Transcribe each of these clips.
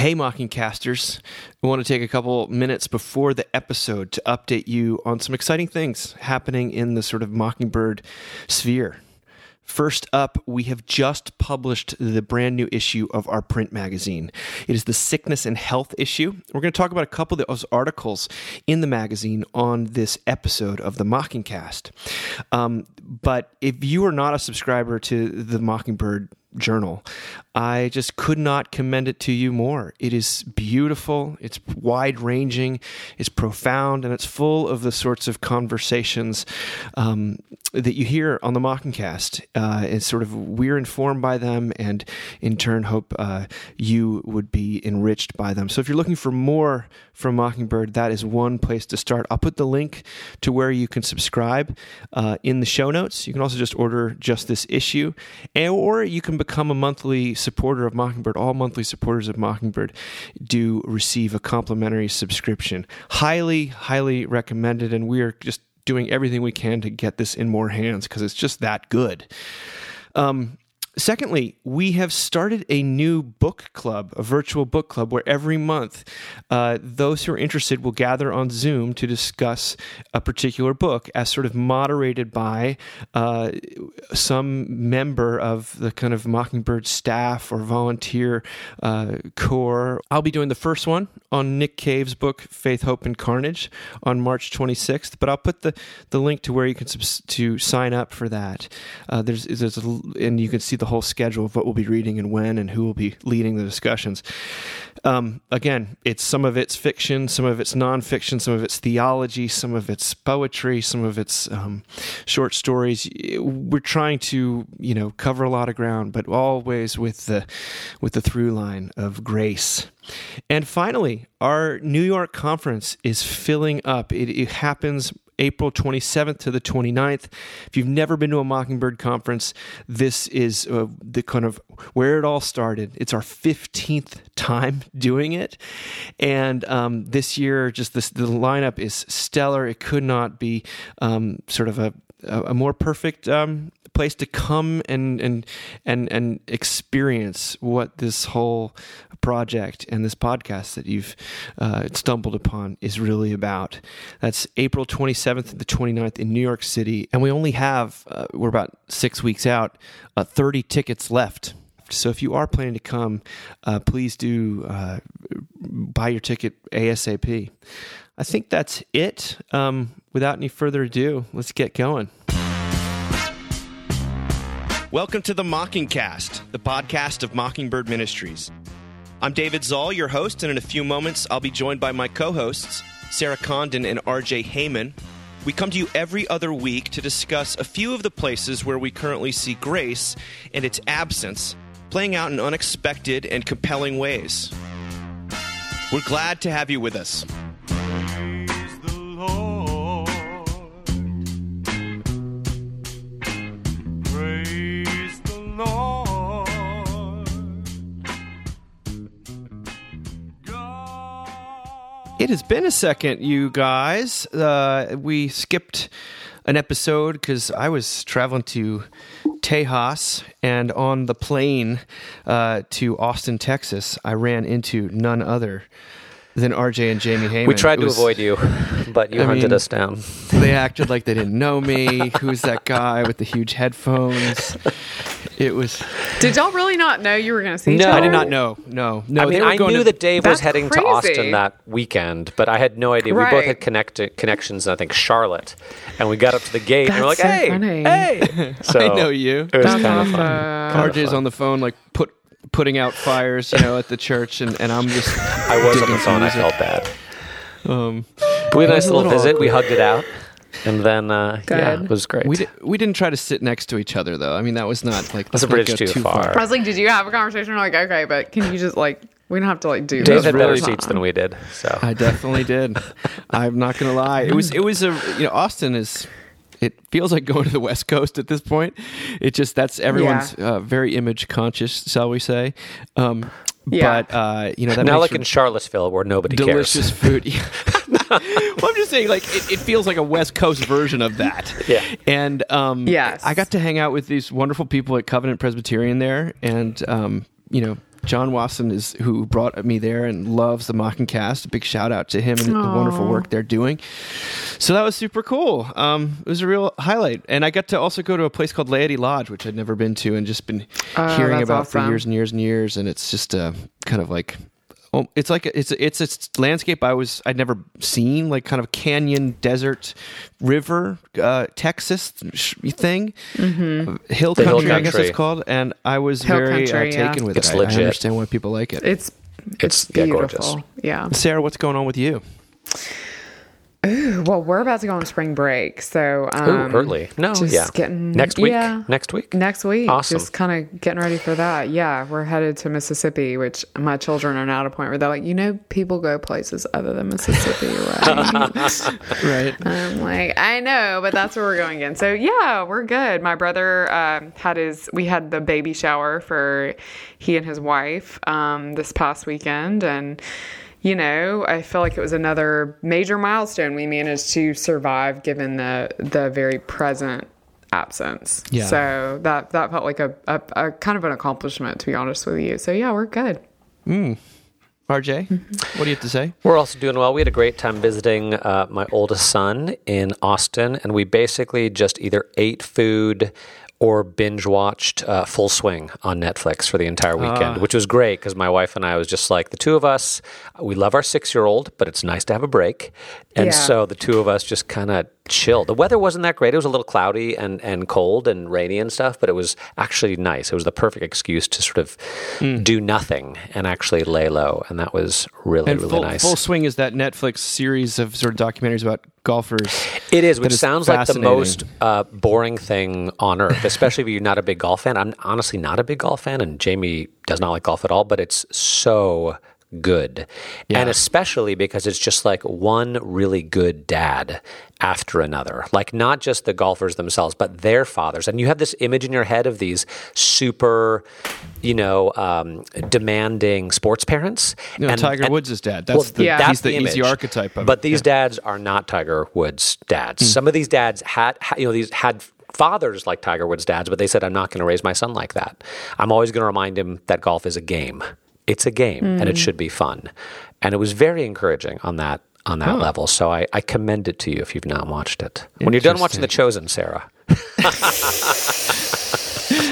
Hey, Mockingcasters. I want to take a couple minutes before the episode to update you on some exciting things happening in the sort of Mockingbird sphere. First up, we have just published the brand new issue of our print magazine. It is the sickness and health issue. We're going to talk about a couple of those articles in the magazine on this episode of the Mockingcast. Um, but if you are not a subscriber to the Mockingbird journal. I just could not commend it to you more. It is beautiful, it's wide ranging, it's profound, and it's full of the sorts of conversations um, that you hear on the Mockingcast. Uh, it's sort of we're informed by them, and in turn, hope uh, you would be enriched by them. So if you're looking for more from Mockingbird, that is one place to start. I'll put the link to where you can subscribe uh, in the show notes. You can also just order just this issue, or you can become a monthly supporter of Mockingbird. All monthly supporters of Mockingbird do receive a complimentary subscription. Highly, highly recommended, and we are just doing everything we can to get this in more hands because it's just that good. Um, Secondly, we have started a new book club, a virtual book club, where every month uh, those who are interested will gather on Zoom to discuss a particular book as sort of moderated by uh, some member of the kind of Mockingbird staff or volunteer uh, core. I'll be doing the first one on Nick Cave's book, Faith, Hope, and Carnage, on March 26th, but I'll put the, the link to where you can subs- to sign up for that. Uh, there's, there's a, and you can see the whole schedule of what we'll be reading and when and who will be leading the discussions. Um, again, it's some of it's fiction, some of it's nonfiction, some of it's theology, some of it's poetry, some of it's um, short stories. We're trying to, you know, cover a lot of ground, but always with the with the through line of grace. And finally, our New York conference is filling up. It, it happens April 27th to the 29th. If you've never been to a Mockingbird conference, this is uh, the kind of where it all started. It's our 15th time doing it. And um, this year, just this, the lineup is stellar. It could not be um, sort of a, a more perfect um, place to come and and and and experience what this whole project and this podcast that you've uh, stumbled upon is really about. That's April 27th to the 29th in New York City, and we only have uh, we're about six weeks out, uh, 30 tickets left. So if you are planning to come, uh, please do uh, buy your ticket ASAP. I think that's it. Um, without any further ado, let's get going. Welcome to the Mockingcast, the podcast of Mockingbird Ministries. I'm David Zahl, your host, and in a few moments, I'll be joined by my co hosts, Sarah Condon and RJ Heijmen. We come to you every other week to discuss a few of the places where we currently see grace and its absence playing out in unexpected and compelling ways. We're glad to have you with us. It has been a second, you guys. Uh, we skipped an episode because I was traveling to Tejas, and on the plane uh, to Austin, Texas, I ran into none other than RJ and Jamie Heijmen. We tried It to was- avoid you, but you I hunted mean- us down. They acted like they didn't know me. Who's that guy with the huge headphones? It was. Did y'all really not know you were going to see each No. other? I did not know. No, no. I they mean, were I going knew to- that Dave was That's heading to. Austin that weekend, but I had no idea. We both had connected connections, in, I think Charlotte, and we got up to the gate and we're like, so "Hey, funny. hey!" So I know you. It was That's kind of fun. awesome. Kinda RJ's fun. on the phone, like put putting out fires, you know, at the church, and, and I'm just. I was on digging the some phone. I felt bad. Um, But we had a nice little little visit. We hugged it out, and then uh, yeah, it was great. we di- we didn't try to sit next to each other though. I mean, that was not like That's a bridge go too far. I was like, did you have a conversation? We're like, okay, but can you just like, we don't have to like do Dave this had better the seats than we did, so I definitely did. I'm not gonna lie. It was it was a you know Austin is. It feels like going to the West Coast at this point. It just that's everyone's uh, very image conscious, shall we say? Um, Yeah. But uh, you know that now like in Charlottesville where nobody delicious cares. food. well, I'm just saying, like it, it feels like a West Coast version of that. Yeah. And um, Yes. I got to hang out with these wonderful people at Covenant Presbyterian there, and um, you know, John Wasson is who brought me there and loves the Mocking Cast. A big shout out to him and the wonderful work they're doing. So that was super cool. Um, it was a real highlight, and I got to also go to a place called Laity Lodge, which I'd never been to and just been Oh, hearing about for years and years and years. And it's just uh, kind of like. Oh, it's like a, it's a, it's a landscape I was I'd never seen like kind of canyon desert river uh, Texas thing Mm-hmm. hill The hill country I guess it's called and I was Hill very country, uh, yeah. taken with It's it I- I, understand why people like it It's It's, it's yeah, gorgeous. beautiful. Yeah. Sarah what's going on with you Ooh, well, we're about to go on spring break, so um, Ooh, early. No, just yeah. getting Next week. Yeah, Next week. next week. Awesome. Just kind of getting ready for that. Yeah, we're headed to Mississippi, which my children are now at a point where they're like, you know, people go places other than Mississippi, right? right I'm like, I know, but that's where we're going again. So yeah, we're good. My brother um, had his, we had the baby shower for he and his wife um, this past weekend, and you know, I feel like it was another major milestone. We managed to survive given the the very present absence. Yeah. So that that felt like a, a, a kind of an accomplishment, to be honest with you. So yeah, we're good. RJ Mm-hmm. what do you have to say We're also doing well. We had a great time visiting uh, my oldest son in Austin, and we basically just either ate food or binge watched uh, Full Swing on Netflix for the entire weekend, which was great because my wife and I was just like the two of us. We love our six year old, but it's nice to have a break, and Yeah. so the two of us just kind of chilled. The weather wasn't that great; it was a little cloudy and and cold and rainy and stuff, but it was actually nice. It was the perfect excuse to sort of do nothing and actually lay low, and that was really and really full, nice. full swing is that netflix series of sort of documentaries about golfers It is, which sounds like the most uh, boring thing on earth, especially if you're not a big golf fan. I'm honestly not a big golf fan, and Jamie does not like golf at all, but it's so good. And especially because it's just like one really good dad after another. Like not just the golfers themselves, but their fathers. And you have this image in your head of these super, you know, um, demanding sports parents. you know, and, tiger and- woods' dad that's well, the Yeah. he's that's the, the image. archetype of But it. these dads are not Tiger Woods dads. Some of these dads had, you know, these had fathers like Tiger Woods dads, but they said, "I'm not going to raise my son like that. I'm always going to remind him that golf is a game. It's a game, and it mm. should be fun." And it was very encouraging on that on that level. So I, I commend it to you if you've not watched it. When you're done watching The Chosen, Sarah,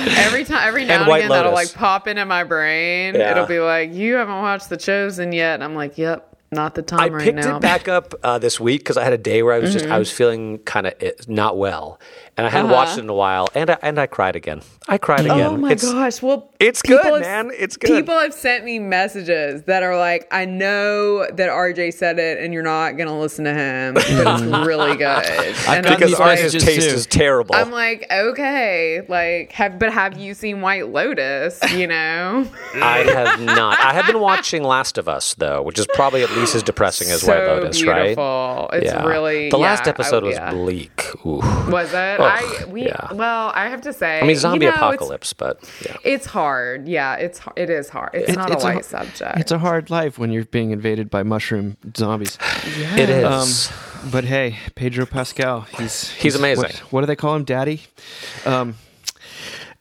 Every time, every now And and, again, that'll like pop into my brain. Yeah. It'll be like, "You haven't watched The Chosen yet," and I'm like, "Yep, not the time I right picked now." it back up uh, this week because I had a day where I was just I mm-hmm. was feeling kind of eh, not well, and I hadn't watched uh-huh. it in a while, and I, and I cried again. I cried oh again. Oh my It's- gosh! Well, it's good, have- man. It's good. People have sent me messages that are like, "I know that RJ said it, and you're not gonna listen to him, but it's really good." And gotten I'm because these ours taste too. is terrible. I'm like, okay, like, have but have you seen White Lotus? You know, I have not. I have been watching Last of Us though, which is probably at least as depressing as so White Lotus, right? beautiful. It's Yeah. really the last yeah, episode I- was yeah. bleak. Ooh. Was it? Ugh, I we yeah. well, I have to say, I mean, zombie you know, it's- apocalypse, but yeah. It's hard. Yeah, it's it is hard. It's It- not it's a a- light subject. it's a hard life when you're being invaded by mushroom zombies It is. Um, but hey, Pedro Pascal, he's He's amazing. What, what do they call him, Daddy? Um,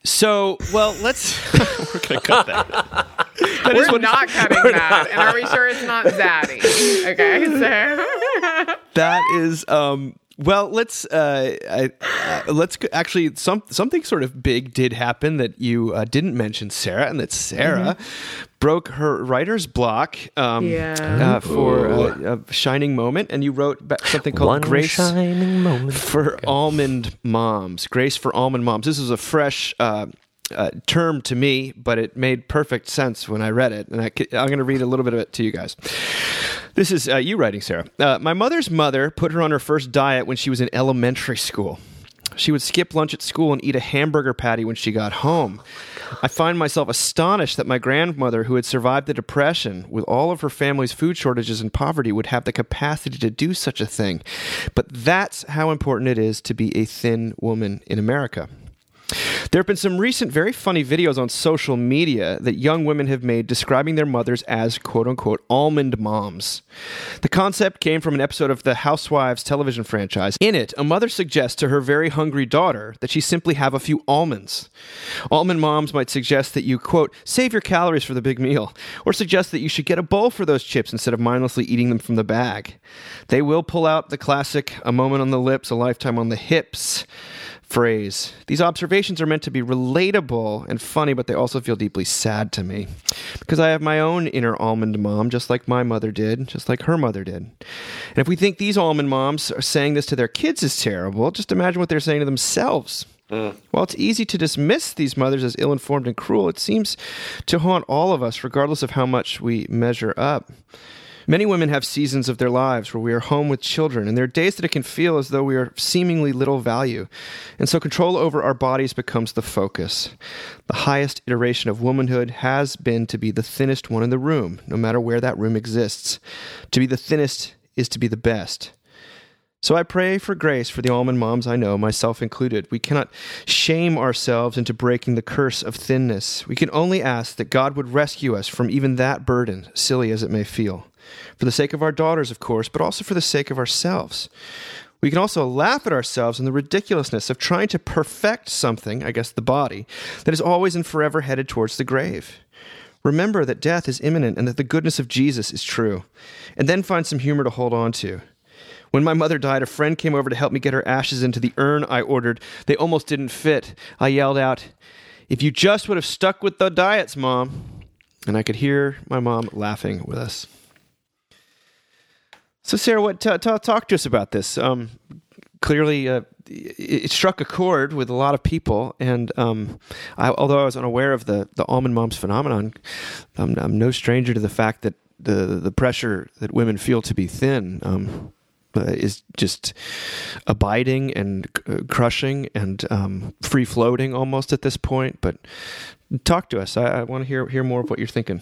so well, let's we're gonna cut that. That is We're what- not cutting that. And are we sure it's not Zaddy? Okay, so that is um well let's uh, I, uh let's actually some something sort of big did happen that you uh, didn't mention sarah and that sarah broke her writer's block um Yeah. uh, for a, a shining moment and you wrote something called One grace shining moment. for almond moms grace for almond moms this is a fresh uh, uh, term to me, but it made perfect sense when I read it, and I, am going to read a little bit of it to you guys. This is uh, you writing, Sarah. Uh, my mother's mother put her on her first diet when she was in elementary school. She would skip lunch at school and eat a hamburger patty when she got home. I find myself astonished that my grandmother, who had survived the Depression with all of her family's food shortages and poverty, would have the capacity to do such a thing. But that's how important it is to be a thin woman in America. There have been some recent very funny videos on social media that young women have made describing their mothers as quote unquote almond moms. The concept came from an episode of the Housewives television franchise. In it, a mother suggests to her very hungry daughter that she simply have a few almonds. Almond moms might suggest that you quote save your calories for the big meal or suggest that you should get a bowl for those chips instead of mindlessly eating them from the bag. They will pull out the classic a moment on the lips, a lifetime on the hips phrase. These observations are meant to be relatable and funny, but they also feel deeply sad to me because I have my own inner almond mom, just like my mother did, just like her mother did. And if we think these almond moms are saying this to their kids is terrible, just imagine what they're saying to themselves. Mm. While it's easy to dismiss these mothers as ill informed and cruel, it seems to haunt all of us, regardless of how much we measure up. Many women have seasons of their lives where we are home with children, and there are days that it can feel as though we are seemingly little value. And so control over our bodies becomes the focus. The highest iteration of womanhood has been to be the thinnest one in the room, no matter where that room exists. To be the thinnest is to be the best. So I pray for grace for the almond moms I know, myself included. We cannot shame ourselves into breaking the curse of thinness. We can only ask that God would rescue us from even that burden, silly as it may feel for the sake of our daughters, of course, but also for the sake of ourselves. We can also laugh at ourselves and the ridiculousness of trying to perfect something, I guess the body, that is always and forever headed towards the grave. Remember that death is imminent and that the goodness of Jesus is true. And then find some humor to hold on to. When my mother died, a friend came over to help me get her ashes into the urn I ordered. They almost didn't fit. I yelled out, If you just would have stuck with the diets, Mom. And I could hear my mom laughing with us. So, Sarah, what t- t- talk to us about this? Um, clearly, uh, it, struck a chord with a lot of people, and um, I, although I was unaware of the the almond moms phenomenon, I'm, I'm, no stranger to the fact that the the pressure that women feel to be thin. Um, uh, is just abiding and uh, crushing and um, free floating almost at this point. But talk to us. I, I want to hear hear more of what you're thinking.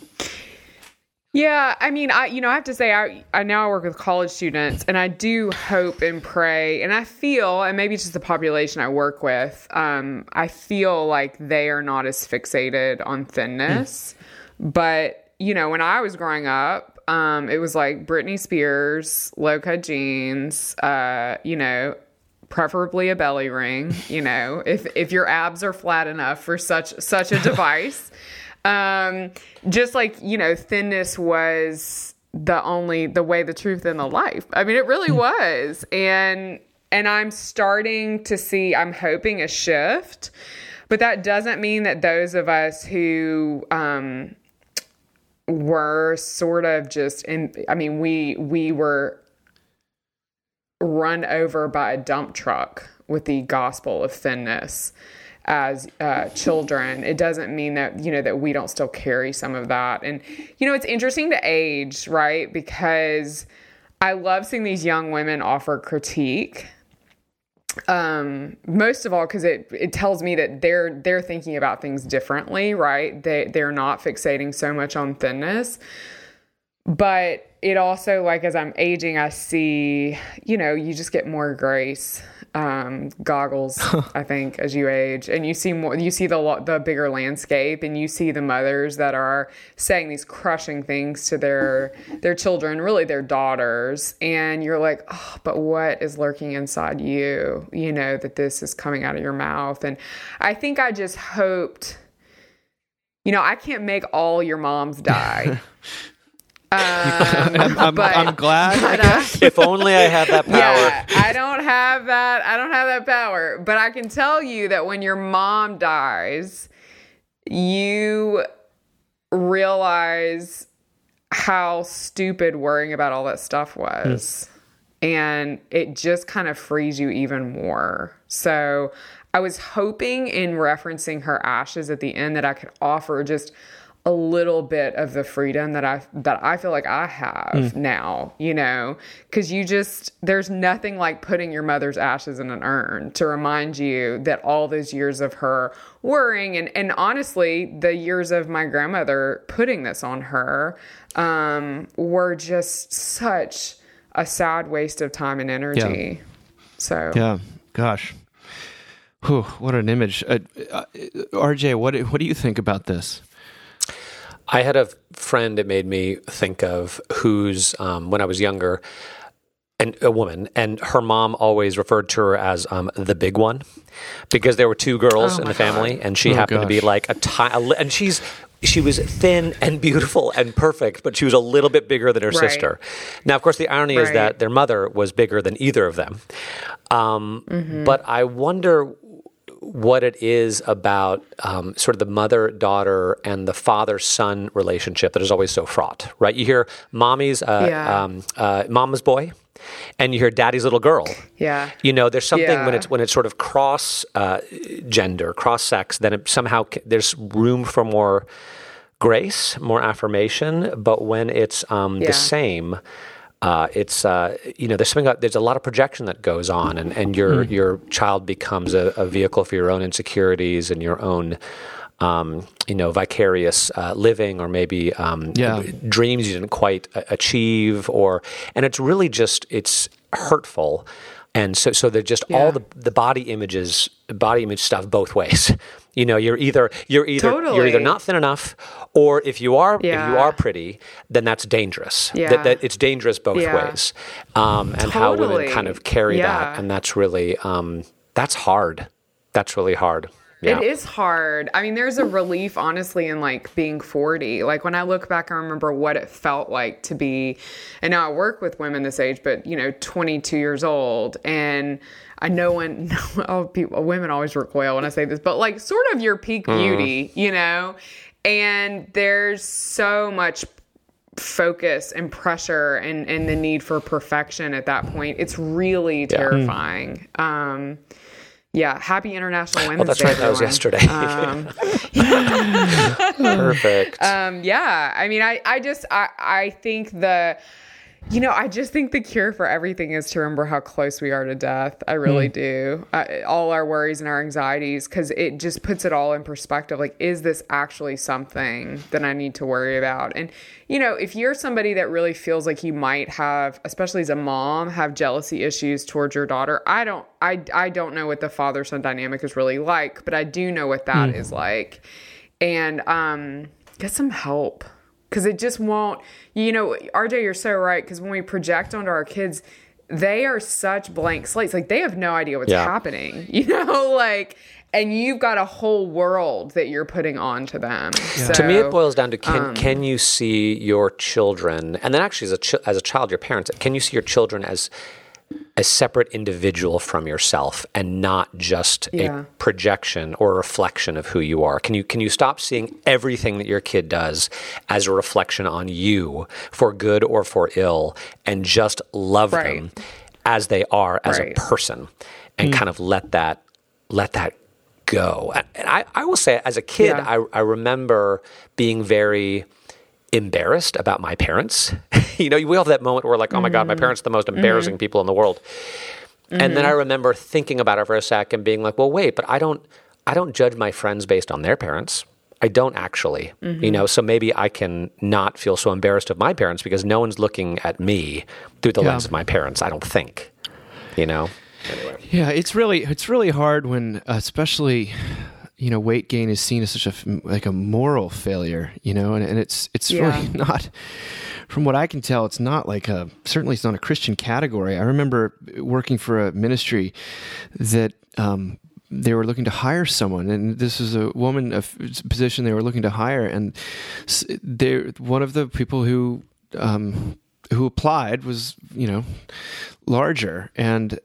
Yeah, I mean, I you know I have to say I I now I work with college students, and I do hope and pray, and I feel, and maybe it's just the population I work with, um, I feel like they are not as fixated on thinness, mm. but you know when I was growing up, um, it was like Britney Spears, low cut jeans, uh, you know, preferably a belly ring you know if if your abs are flat enough for such such a device um, just like, you know, thinness was the only the way the truth and the life. I mean, it really hmm. was. And and I'm starting to see I'm hoping a shift. But that doesn't mean that those of us who um were sort of just in I mean, we we were run over by a dump truck with the gospel of thinness as uh, children, it doesn't mean that you know that we don't still carry some of that. And you know, it's interesting to age, right? Because I love seeing these young women offer critique. Um, most of all, because it it tells me that they're they're thinking about things differently, right? They they're not fixating so much on thinness. But it also like as I'm aging, I see, you know, you just get more grace um, goggles, I think, as you age, and you see more. You see the the bigger landscape, and you see the mothers that are saying these crushing things to their their children, really their daughters, and you're like, oh, but what is lurking inside you? You know that this is coming out of your mouth, and I think I just hoped. You know, I can't make all your moms die. Um, I'm, I'm, but, I'm, glad. But, uh, if only I had that power. Yeah, I don't have that. I don't have that power. But I can tell you that when your mom dies, you realize how stupid worrying about all that stuff was. Mm. And it just kind of frees you even more. So I was hoping in referencing her ashes at the end that I could offer just a little bit of the freedom that I that I feel like I have mm. now, you know, cuz you just there's nothing like putting your mother's ashes in an urn to remind you that all those years of her worrying and and honestly, the years of my grandmother putting this on her um, were just such a sad waste of time and energy. Yeah. So Yeah, gosh. Whew, what an image. Uh, uh, RJ, what what do you think about this? I had a friend it made me think of who's um, when I was younger, and a woman, and her mom always referred to her as um, the big one because there were two girls Oh in the family, and she Oh, happened to be like a tiny, and she's she was thin and beautiful and perfect, but she was a little bit bigger than her Right. sister. Now, of course, the irony is that their mother was bigger than either of them. Um, Mm-hmm. But I wonder what it is about um, sort of the mother daughter and the father son relationship that is always so fraught, right? You hear mommy's uh, Yeah. um, uh, mama's boy, and you hear daddy's little girl. Yeah. You know, there's something when it's when it's sort of cross uh, gender, cross sex, then it somehow there's room for more grace, more affirmation. But when it's um, Yeah. the same, uh, it's uh, you know there's something there's a lot of projection that goes on, and and your your child becomes a, a vehicle for your own insecurities and your own. Um, you know, vicarious uh, living, or maybe um, Yeah. dreams you didn't quite achieve, or and it's really just it's hurtful, and so so they're just all the the body images, body image stuff both ways. You know, you're either you're either you're either not thin enough, or if you are if you are pretty, then that's dangerous. Yeah. That, that it's dangerous both Yeah. ways, um, and how women kind of carry that, and that's really um, that's hard. That's really hard. Yeah. It is hard. I mean, there's a relief, honestly, in like being 40. Like when I look back, I remember what it felt like to be, and now I work with women this age, but you know, 22 years old. And I know when oh, people, women always recoil when I say this, but like sort of your peak beauty, you know? And there's so much focus and pressure and, and the need for perfection at that point. It's really terrifying. Um, yeah, happy International Women's Oh, that's Day. right. That was yesterday. Perfect. Um, yeah, I mean, I, I just, I, I think the, you know, I just think the cure for everything is to remember how close we are to death. I really do. I, all our worries and our anxieties, because it just puts it all in perspective. Like, is this actually something that I need to worry about? And, you know, if you're somebody that really feels like you might have, especially as a mom, have jealousy issues towards your daughter, I don't, I, I don't know what the father son dynamic is really like, but I do know what that is like. And, um, get some help because it just won't you know rj you're so right because when we project onto our kids they are such blank slates like they have no idea what's Yeah. happening you know like and you've got a whole world that you're putting onto them to me, it boils down to can um, can you see your children, and then actually as a ch- as a child, your parents, can you see your children as a separate individual from yourself and not just Yeah. a projection or a reflection of who you are? Can you can you stop seeing everything that your kid does as a reflection on you for good or for ill, and just love Right. them as they are as Right. a person, and hmm. kind of let that let that go. And I, I will say, as a kid, Yeah. I, I remember being very embarrassed about my parents. you know, we all have that moment where we're like, oh my God, Mm-hmm. my parents are the most embarrassing people in the world. And then I remember thinking about it for a sec and being like, well, wait, but I don't I don't judge my friends based on their parents. I don't actually, Mm-hmm. you know, so maybe I can not feel so embarrassed of my parents because no one's looking at me through the Yeah. lens of my parents, I don't think. You know? Yeah, it's really it's really hard when, especially, you know, weight gain is seen as such a like a moral failure. You know, and, and it's it's Yeah. really not. From what I can tell, it's not like a certainly it's not a Christian category. I remember working for a ministry that. Um, they were looking to hire someone, and this was a woman a position they were looking to hire, and they one of the people who um, who applied was you know larger and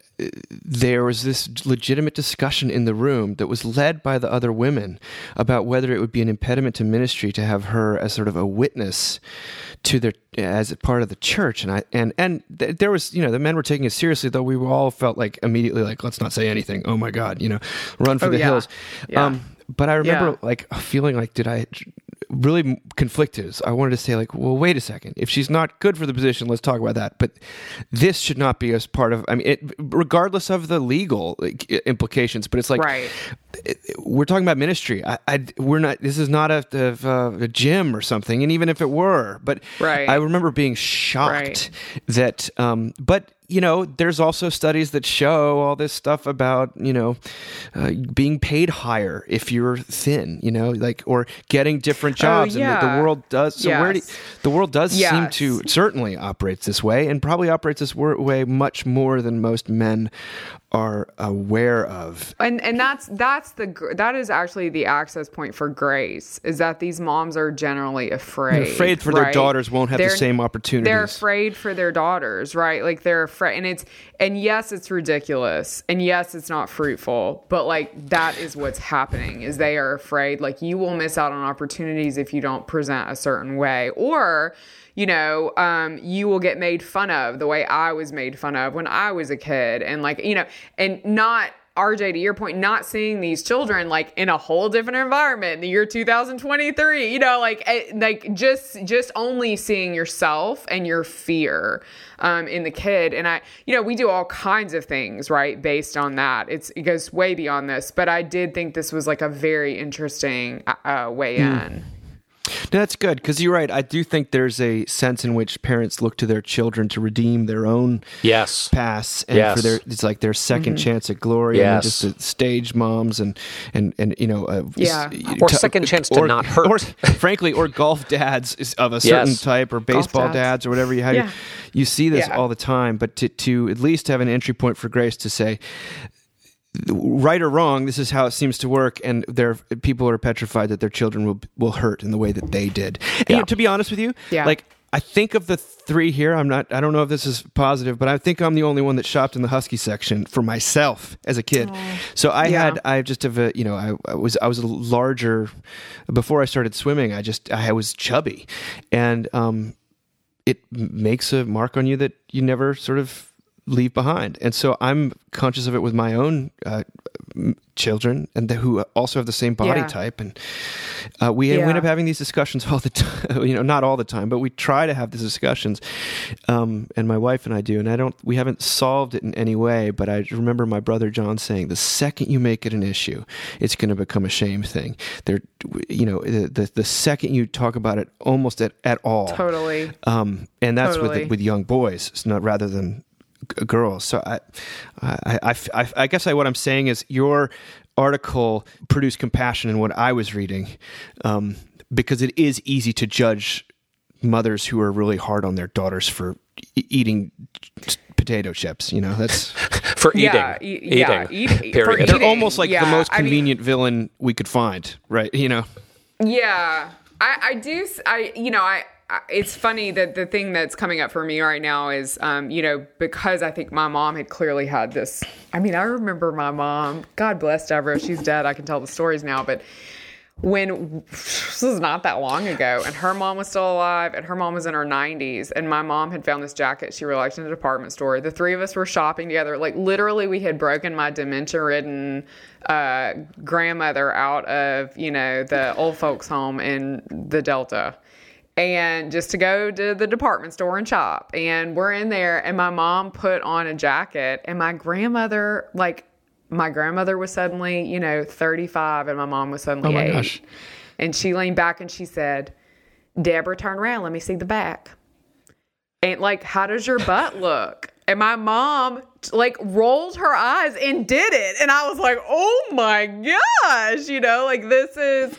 there was this legitimate discussion in the room that was led by the other women about whether it would be an impediment to ministry to have her as sort of a witness to their as a part of the church and I and and th- there was you know the men were taking it seriously though we all felt like immediately like let's not say anything oh my god you know run for Oh, the yeah. hills Yeah. um but I remember Yeah. like feeling like did I really conflicted. I wanted to say like, well, wait a second. If she's not good for the position, let's talk about that. But this should not be as part of. I mean, it, regardless of the legal like, implications. But it's like Right. it- we're talking about ministry. I, I we're not. This is not a, a, a gym or something. And even if it were, but Right. I remember being shocked Right. that. Um, but you know, there's also studies that show all this stuff about, you know, uh, being paid higher if you're thin, you know, like, or getting different Oh, jobs. And the, yeah. the world does, so where do, the world does seem to certainly operates this way and probably operates this way much more than most men are aware of. and and that's that's the that is actually the access point for grace is that these moms are generally afraid They're afraid for their daughters won't have the They're- same opportunities. they're afraid for their daughters right like they're afraid and it's and yes it's ridiculous and yes it's not fruitful but like that is what's happening is they are afraid like you will miss out on opportunities if you don't present a certain way or you know, um, you will get made fun of the way I was made fun of when I was a kid. And like, you know, and not RJ, to your point, not seeing these children like in a whole different environment in the year 2023, you know, like, eh, like just, just only seeing yourself and your fear, um, in the kid. And I, you know, we do all kinds of things, right? Based on that. It's, it goes way beyond this, but I did think this was like a very interesting, uh, way in. No, that's good because you're right. I do think there's a sense in which parents look to their children to redeem their own Yes. pasts and Yes. for their it's like their 2nd chance at glory Yes. and just the stage moms and and and you know uh, Yeah. s- Or to- second chance to not hurt. or frankly or golf dads of a certain Yes. type or baseball dads. dads. or whatever you have Yeah. you see this Yeah. all the time but to to at least have an entry point for grace to say right or wrong, this is how it seems to work, and there people are petrified that their children will will hurt in the way that they did. And you know, to be honest with you, Yeah. like I think of the three here, I'm not. I don't know if this is positive, but I think I'm the only one that shopped in the husky section for myself as a kid. So I Yeah. had, I just have a, you know, I, I was, I was a larger before I started swimming. I just, I was chubby, and um, it makes a mark on you that you never sort of leave behind. And so I'm conscious of it with my own uh, children and the, who also have the same body Yeah. type. And uh, we Yeah. end up having these discussions all the time, you know, not all the time, but we try to have these discussions. Um, and my wife and I do. And I don't, we haven't solved it in any way, but I remember my brother John saying the second you make it an issue, it's going to become a shame thing. There, you know, the, the, the second you talk about it almost at, at all. Totally. Um, and that's Totally. with with young boys, it's not rather than g- girls. So I, I, I, I, I guess I, what I'm saying is your article produced compassion in what I was reading, um, because it is easy to judge mothers who are really hard on their daughters for e- eating potato chips. You know, that's For eating. Yeah, e- yeah, eating. eat- Period. for they're eating, almost like the yeah. most I mean- convenient villain we could find, right? You know. Yeah, I, I do. s- I you know I. It's funny that the thing that's coming up for me right now is, um, you know, because I think my mom had clearly had this. I mean, I remember my mom. God bless Deborah. She's dead. I can tell the stories now, but when this was not that long ago, and her mom was still alive, and her mom was in her 90s, and my mom had found this jacket she really liked in a department store. The three of us were shopping together. Like literally, we had broken my dementia-ridden uh, grandmother out of you know the old folks' home in the Delta. And just to go to the department store and shop. And we're in there, and my mom put on a jacket, and my grandmother, like, my grandmother was suddenly, you know, 35 and my mom was suddenly Oh my eight. gosh. And she leaned back and she said, Deborah, turn around. Let me see the back. And like, how does your butt look? And my mom like rolled her eyes and did it. And I was like, oh my gosh, you know, like this is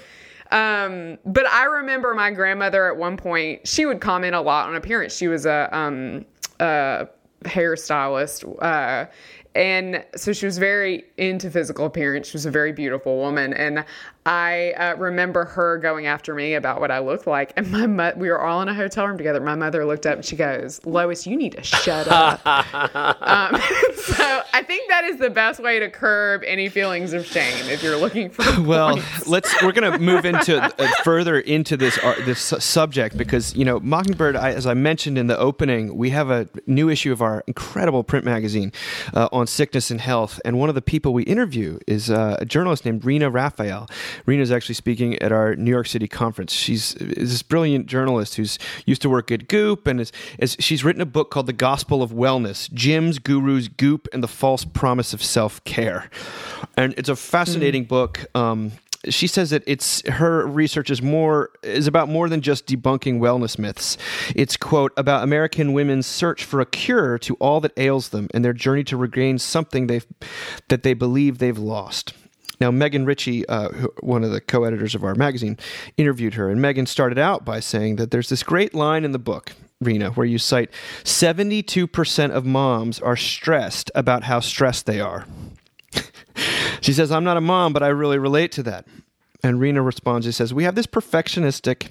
um but I remember my grandmother at one point, she would comment a lot on appearance. She was a um a hairstylist. Uh and so she was very into physical appearance. She was a very beautiful woman, and I uh, remember her going after me about what I looked like. And my mo- we were all in a hotel room together. My mother looked up and she goes, "Lois, you need to shut up." um, so I think that is the best way to curb any feelings of shame if you're looking for. well points. let's we're going to move into uh, further into this ar- this su- subject because you know mockingbird I, as i mentioned in the opening we have a new issue of our incredible print magazine uh, on sickness and health and one of the people we interview is uh, a journalist named rina raphael rina is actually speaking at our new york city conference she's this brilliant journalist who's used to work at goop and is, is she's written a book called the gospel of wellness gyms gurus goop and the false promise of self-care and it's a fascinating book um, she says that it's her research is more is about more than just debunking wellness myths. It's quote about American women's search for a cure to all that ails them and their journey to regain something they that they believe they've lost. Now, Megan Ritchie, uh, one of the co editors of our magazine, interviewed her. And Megan started out by saying that there's this great line in the book, Rina, where you cite 72% of moms are stressed about how stressed they are. she says, I'm not a mom, but I really relate to that. And Rina responds, he says, We have this perfectionistic,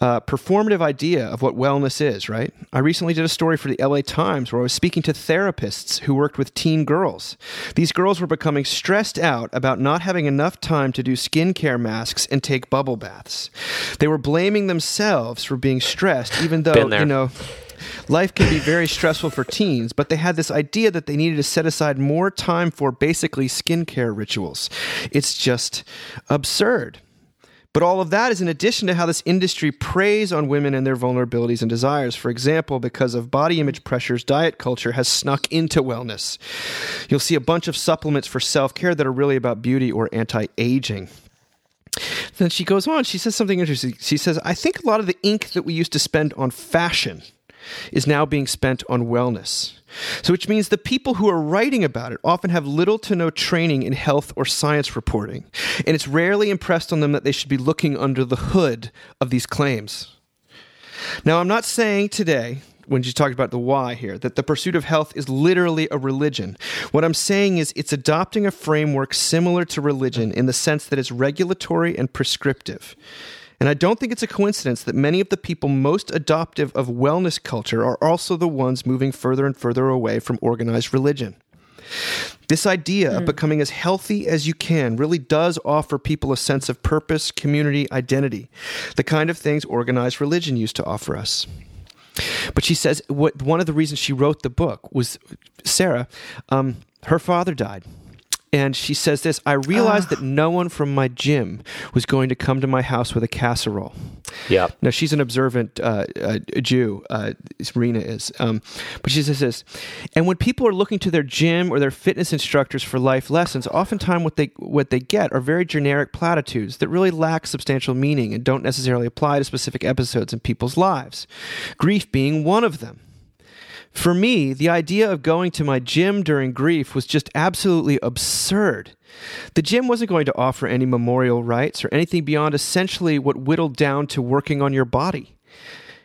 uh, performative idea of what wellness is, right? I recently did a story for the LA Times where I was speaking to therapists who worked with teen girls. These girls were becoming stressed out about not having enough time to do skincare masks and take bubble baths. They were blaming themselves for being stressed, even though, you know, Life can be very stressful for teens, but they had this idea that they needed to set aside more time for basically skincare rituals. It's just absurd. But all of that is in addition to how this industry preys on women and their vulnerabilities and desires. For example, because of body image pressures, diet culture has snuck into wellness. You'll see a bunch of supplements for self care that are really about beauty or anti aging. Then she goes on, she says something interesting. She says, I think a lot of the ink that we used to spend on fashion is now being spent on wellness. So, which means the people who are writing about it often have little to no training in health or science reporting, and it's rarely impressed on them that they should be looking under the hood of these claims. Now, I'm not saying today, when you talked about the why here, that the pursuit of health is literally a religion. What I'm saying is it's adopting a framework similar to religion in the sense that it's regulatory and prescriptive. And I don't think it's a coincidence that many of the people most adoptive of wellness culture are also the ones moving further and further away from organized religion. This idea mm. of hmm. becoming as healthy as you can really does offer people a sense of purpose, community, identity, the kind of things organized religion used to offer us. But she says what one of the reasons she wrote the book was Sarah. Um, her father died and she says this I realized uh. that no one from my gym was going to come to my house with a casserole. Yeah. Now, she's an observant uh, uh, Jew, uh, Rina is. Um, but she says this And when people are looking to their gym or their fitness instructors for life lessons, oftentimes what they, what they get are very generic platitudes that really lack substantial meaning and don't necessarily apply to specific episodes in people's lives. Grief being one of them. For me, the idea of going to my gym during grief was just absolutely absurd. The gym wasn't going to offer any memorial rites or anything beyond essentially what whittled down to working on your body.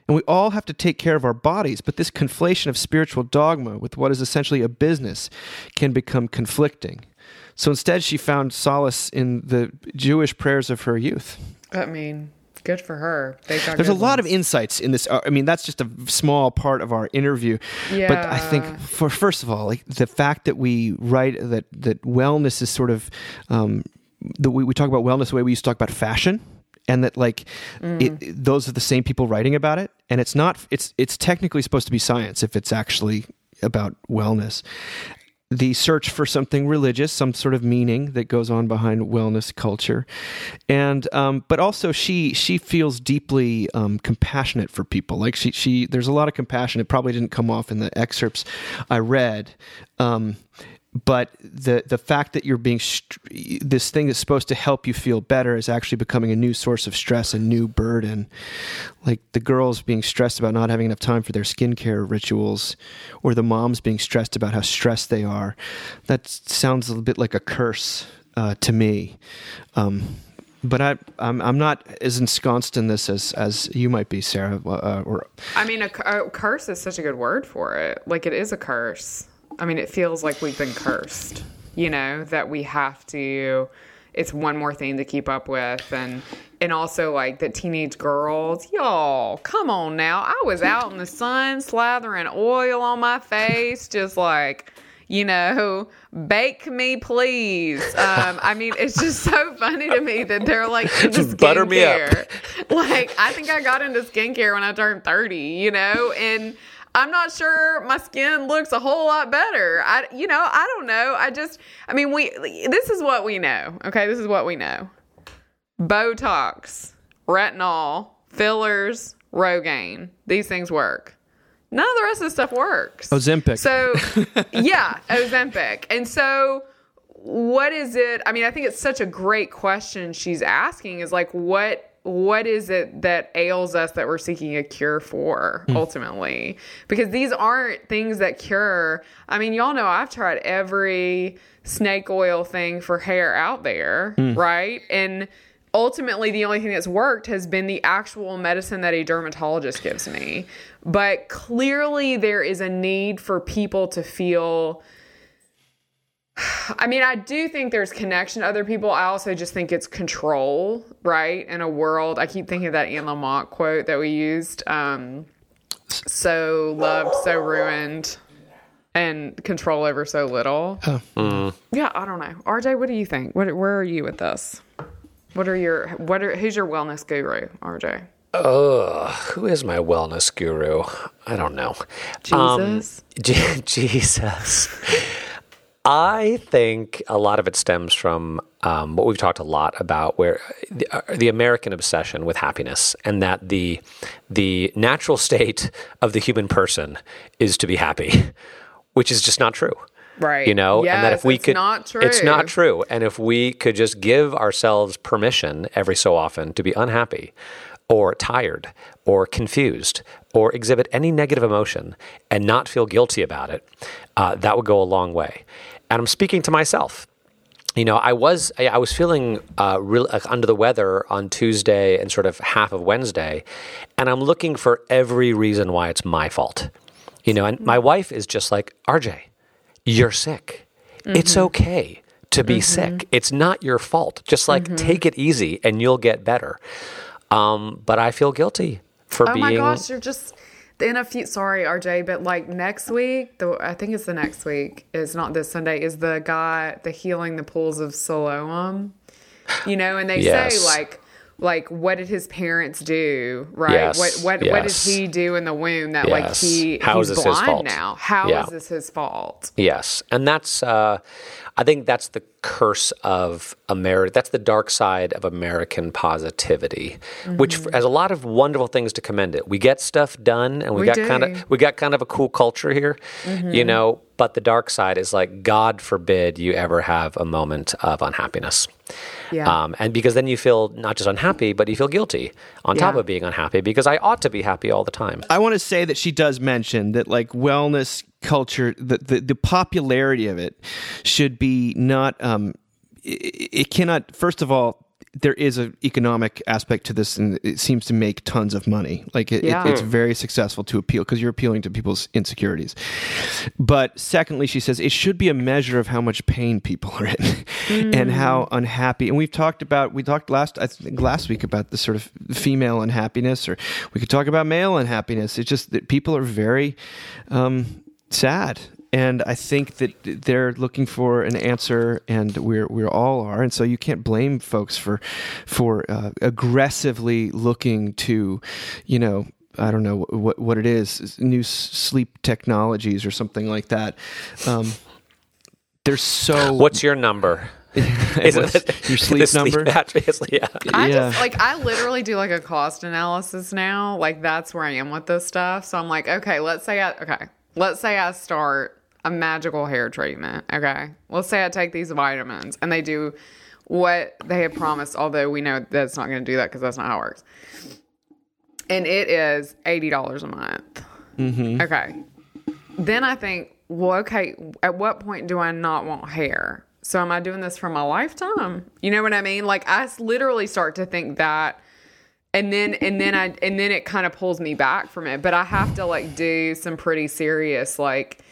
And we all have to take care of our bodies, but this conflation of spiritual dogma with what is essentially a business can become conflicting. So instead, she found solace in the Jewish prayers of her youth. I mean, Good for her. There's a lot of insights in this. Uh, I mean, that's just a small part of our interview. Yeah. But I think, for first of all, like the fact that we write that that wellness is sort of um, the we, we talk about wellness the way we used to talk about fashion and that like mm. it, those are the same people writing about it and it's not it's it's technically supposed to be science if it's actually about wellness the search for something religious, some sort of meaning that goes on behind wellness culture, and um, but also she she feels deeply um, compassionate for people. Like she she there's a lot of compassion. It probably didn't come off in the excerpts I read. Um, but the the fact that you're being this thing that's supposed to help you feel better is actually becoming a new source of stress, a new burden. Like the girls being stressed about not having enough time for their skincare rituals, or the moms being stressed about how stressed they are. That sounds a bit like a curse uh, to me. Um, but I, I'm, I'm not as ensconced in this as, as you might be, Sarah. Uh, or I mean, a, a curse is such a good word for it. Like it is a curse. I mean, it feels like we've been cursed, you know, that we have to it's one more thing to keep up with. And and also like the teenage girls y'all come on now. I was out in the sun slathering oil on my face just like you know bake me please. Um, i mean it's just so funny to me that they're like into just butter me up. like i think i got into skincare when i turned 30 you know? And I'm not sure my skin looks a whole lot better. I, you know, I don't know. I just, I mean, we, this is what we know. Okay. This is what we know Botox, retinol, fillers, Rogaine. These things work. None of the rest of the stuff works. Ozempic. So, yeah, Ozempic. And so, what is it? I mean, I think it's such a great question she's asking is like, what what is it that ails us that we're seeking a cure for hmm. ultimately? Because these aren't things that cure. I mean, y'all know I've tried every snake oil thing for hair out there, hmm. right? And ultimately the only thing that's worked has been the actual medicine that a dermatologist gives me. But clearly there is a need for people to feel I mean, I do think there's connection to other people. I also just think it's control, right? In a world, I keep thinking of that Anne Lamott quote that we used. Um, so loved, so ruined, and control over so little. Yeah, I don't know. RJ, what do you think? What, where are you with this? What are your what are who's your wellness guru, RJ? Ugh, who is my wellness guru? I don't know. Jesus. Um, Je- Jesus. I think a lot of it stems from um, what we've talked a lot about, where the, uh, the American obsession with happiness, and that the the natural state of the human person is to be happy, which is just not true. Right. You know, and that if we it's could, not true. it's not true. And if we could just give ourselves permission every so often to be unhappy, or tired, or confused, or exhibit any negative emotion, and not feel guilty about it, uh, that would go a long way. And I'm speaking to myself you know, I was I I was feeling uh, real like under the weather on Tuesday and sort of half of Wednesday, and I'm looking for every reason why it's my fault. You know, and my wife is just like RJ, you're sick. It's okay to be sick. It's not your fault. Just like take it easy and you'll get better. Um, but I feel guilty for Oh being. Oh my gosh, you're just in a few. Sorry, RJ, but like next week, the I think it's the next week. Is not this Sunday. Is the guy the healing the pools of Siloam? You know, and they Yes. say like. Like what did his parents do? Right? Yes, What what what did he do in the womb that like he How he's is blind now? How is Yeah. this his fault? Yes, and that's uh, I think that's the curse of America. That's the dark side of American positivity, which Mm-hmm. has a lot of wonderful things to commend it. We get stuff done, and we, We got kind of we got kind of a cool culture here, Mm-hmm. you know. But the dark side is like God forbid you ever have a moment of unhappiness. Yeah. Um, and because then you feel not just unhappy, but you feel guilty on top of being unhappy because I ought to be happy all the time. I want to say that she does mention that like wellness culture, the the, the popularity of it should be not. Um, it, it cannot. First of all, there is an economic aspect to this, and it seems to make tons of money. Like it, it- it's very successful to appeal because you're appealing to people's insecurities. But secondly, she says it should be a measure of how much pain people are in and how unhappy. And we've talked about we talked last I think last week about the sort of female unhappiness, or we could talk about male unhappiness. It's just that people are very um, sad. And I think that they're looking for an answer, and we're we all are, and so you can't blame folks for for uh, aggressively looking to, you know, I don't know what what it is, new sleep technologies or something like that. Um, there's so What's your number? Is What's it your sleep the number? mattress? yeah. I Yeah. just like I literally do like a cost analysis now. Like that's where I am with this stuff. So I'm like, okay, let's say I okay, let's say I start a magical hair treatment. Okay, let's say I take these vitamins and they do what they have promised. Although we know that's not going to do that because that's not how it works. And it is eighty dollars a month. Mm-hmm. Okay. Then I think, well, okay, at what point do I not want hair? So am I doing this for my lifetime? You know what I mean? Like I literally start to think that and then and then I and then it kind of pulls me back from it. But I have to like do some pretty serious like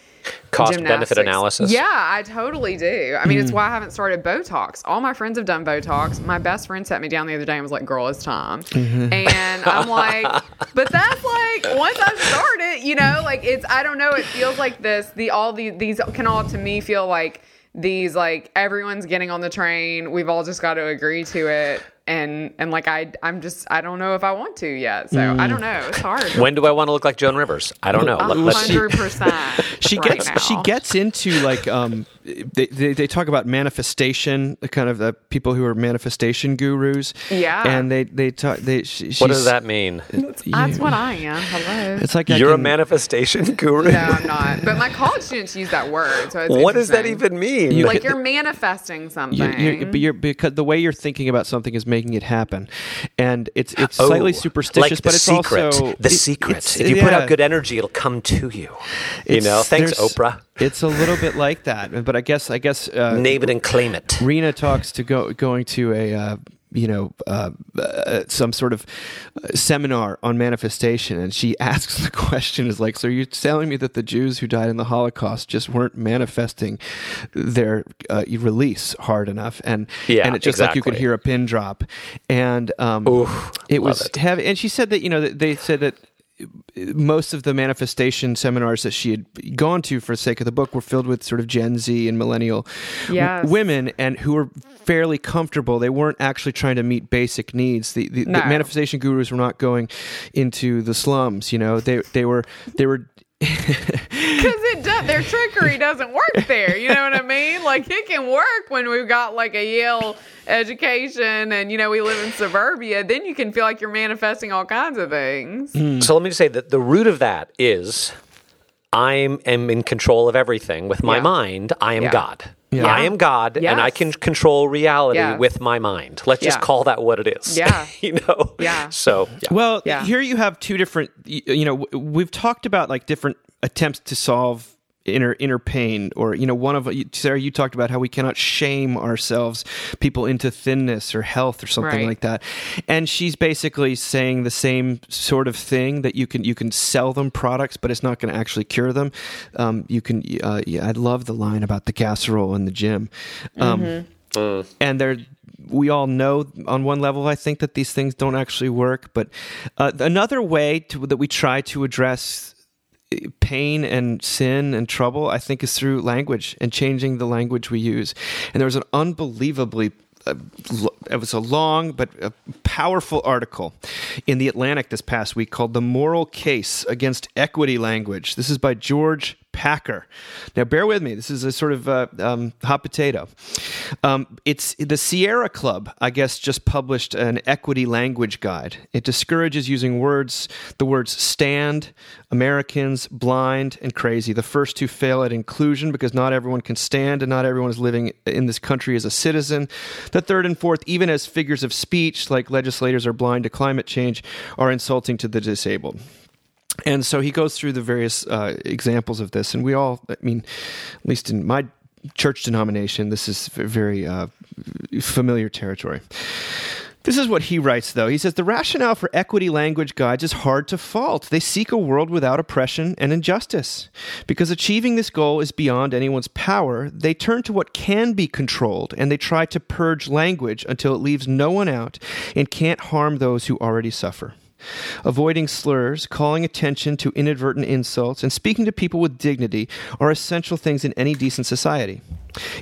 Cost benefit analysis. Yeah, I totally do. I mean, it's hmm. why I haven't started Botox. All my friends have done Botox. My best friend sat me down the other day and was like, "Girl, it's time." Mm-hmm. And I'm like, "But that's like once I start it, you know, like it's I don't know. It feels like this. The all the these can all to me feel like." These like everyone's getting on the train. We've all just got to agree to it. And and like I I'm just I don't know if I want to yet. So I don't know. It's hard. When do I want to look like Joan Rivers? I don't know. Let- hundred percent. she gets she gets into like um they, they, they talk about manifestation the kind of the people who are manifestation gurus Yeah. and they they talk they she, what does that mean? That's what I am. Hello. it's like You're a manifestation guru. No, I'm not. But my college students use that word. So it's What does that even mean? Like you're manifesting something. you're, you're, but you're because the way you're thinking about something is making it happen, and it's it's slightly Oh, superstitious, like but it's secret. also the it- secret. If you put out good energy, it'll come to you. You know. Thanks, Oprah. It's a little bit like that, but I guess I guess uh, Name it and claim it. Rina talks to go going to a uh, you know uh, uh, some sort of uh, seminar on manifestation, and she asks the question is like, so you're telling me that the Jews who died in the Holocaust just weren't manifesting their uh, release hard enough, and Yeah, and it's just like you could hear a pin drop, and um, Ooh, it was it. heavy, and she said that you know they said that most of the manifestation seminars that she had gone to for the sake of the book were filled with sort of Gen Z and millennial w- women and who were fairly comfortable. They weren't actually trying to meet basic needs. The, the, the manifestation gurus were not going into the slums. You know, they they were they were. Because it does, their trickery doesn't work there. You know what I mean? Like it can work when we've got like a Yale education and you know we live in suburbia. Then you can feel like you're manifesting all kinds of things. Hmm. So let me just say that the root of that is I am in control of everything with my Yeah. mind. I am Yeah. God. Yeah. I am God, and I can control reality Yes. with my mind. Let's just call that what it is. Yeah. you know. Yeah. So yeah. Well, Yeah. here you have two different. You know, we've talked about like different attempts to solve inner inner pain, or you know, one of Sarah, you talked about how we cannot shame ourselves, people into thinness or health or something Right. like that. And she's basically saying the same sort of thing that you can you can sell them products, but it's not going to actually cure them. Um, you can. Uh, yeah, I love the line about the casserole in the gym. Um, and they're we all know on one level i think that these things don't actually work but uh, another way to, that we try to address uh, pain and sin and trouble i think is through language and changing the language we use and there was an unbelievably uh, it was a long but a powerful article in the Atlantic this past week called "The Moral Case Against Equity Language." This is by George Packer. Now, bear with me. This is a sort of uh, um, hot potato. Um, it's the Sierra Club, I guess, just published an equity language guide. It discourages using words, the words stand, Americans, blind, and crazy. The first two fail at inclusion because not everyone can stand and not everyone is living in this country as a citizen. The third and fourth, even as figures of speech, like legislators are blind to climate change, are insulting to the disabled. And so he goes through the various uh, examples of this, and we all, I mean, at least in my church denomination, this is very uh, familiar territory. This is what he writes, though. He says the rationale for equity language guides is hard to fault. They seek a world without oppression and injustice. Because achieving this goal is beyond anyone's power, they turn to what can be controlled and they try to purge language until it leaves no one out and can't harm those who already suffer. Avoiding slurs, calling attention to inadvertent insults, and speaking to people with dignity are essential things in any decent society.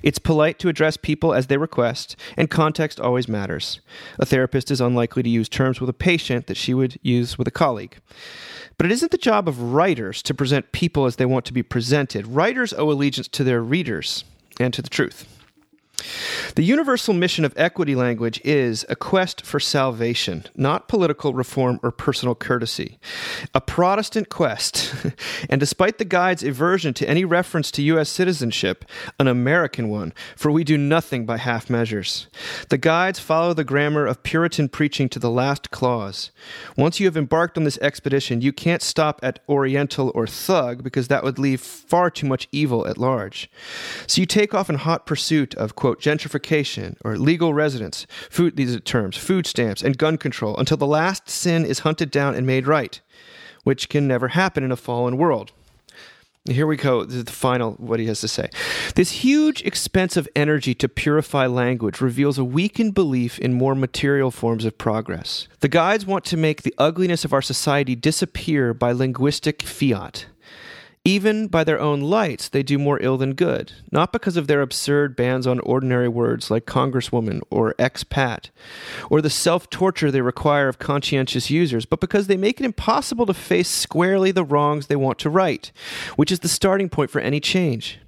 It's polite to address people as they request, and context always matters. A therapist is unlikely to use terms with a patient that she would use with a colleague. But it isn't the job of writers to present people as they want to be presented. Writers owe allegiance to their readers and to the truth. The universal mission of equity language is a quest for salvation, not political reform or personal courtesy. A Protestant quest, and despite the guide's aversion to any reference to U.S. citizenship, an American one, for we do nothing by half measures. The guides follow the grammar of Puritan preaching to the last clause. Once you have embarked on this expedition, you can't stop at Oriental or thug because that would leave far too much evil at large. So you take off in hot pursuit of, quote, gentrification or legal residence, food, these are terms, food stamps, and gun control until the last sin is hunted down and made right, which can never happen in a fallen world. Here we go. This is the final, what he has to say. This huge expense of energy to purify language reveals a weakened belief in more material forms of progress. The guides want to make the ugliness of our society disappear by linguistic fiat. Even by their own lights, they do more ill than good, not because of their absurd bans on ordinary words like Congresswoman or expat, or the self torture they require of conscientious users, but because they make it impossible to face squarely the wrongs they want to right, which is the starting point for any change.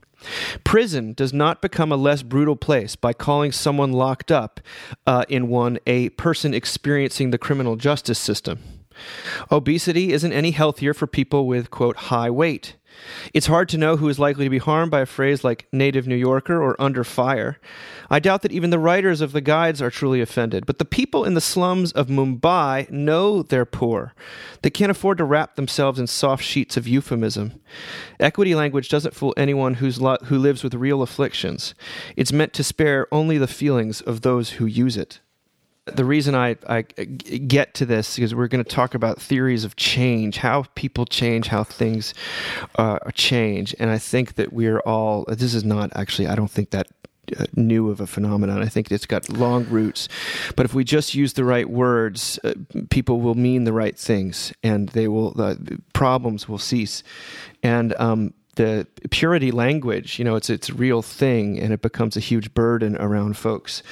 Prison does not become a less brutal place by calling someone locked up uh, in one a person experiencing the criminal justice system. Obesity isn't any healthier for people with, quote, high weight. It's hard to know who is likely to be harmed by a phrase like native New Yorker or under fire. I doubt that even the writers of the guides are truly offended, but the people in the slums of Mumbai know they're poor. They can't afford to wrap themselves in soft sheets of euphemism. Equity language doesn't fool anyone who's lo- who lives with real afflictions. It's meant to spare only the feelings of those who use it the reason I, I get to this is we're going to talk about theories of change, how people change, how things uh, change. And I think that we're all, this is not actually, I don't think that uh, new of a phenomenon. I think it's got long roots. But if we just use the right words, uh, people will mean the right things and they will, uh, problems will cease. And, um, the purity language, you know, it's it's a real thing, and it becomes a huge burden around folks.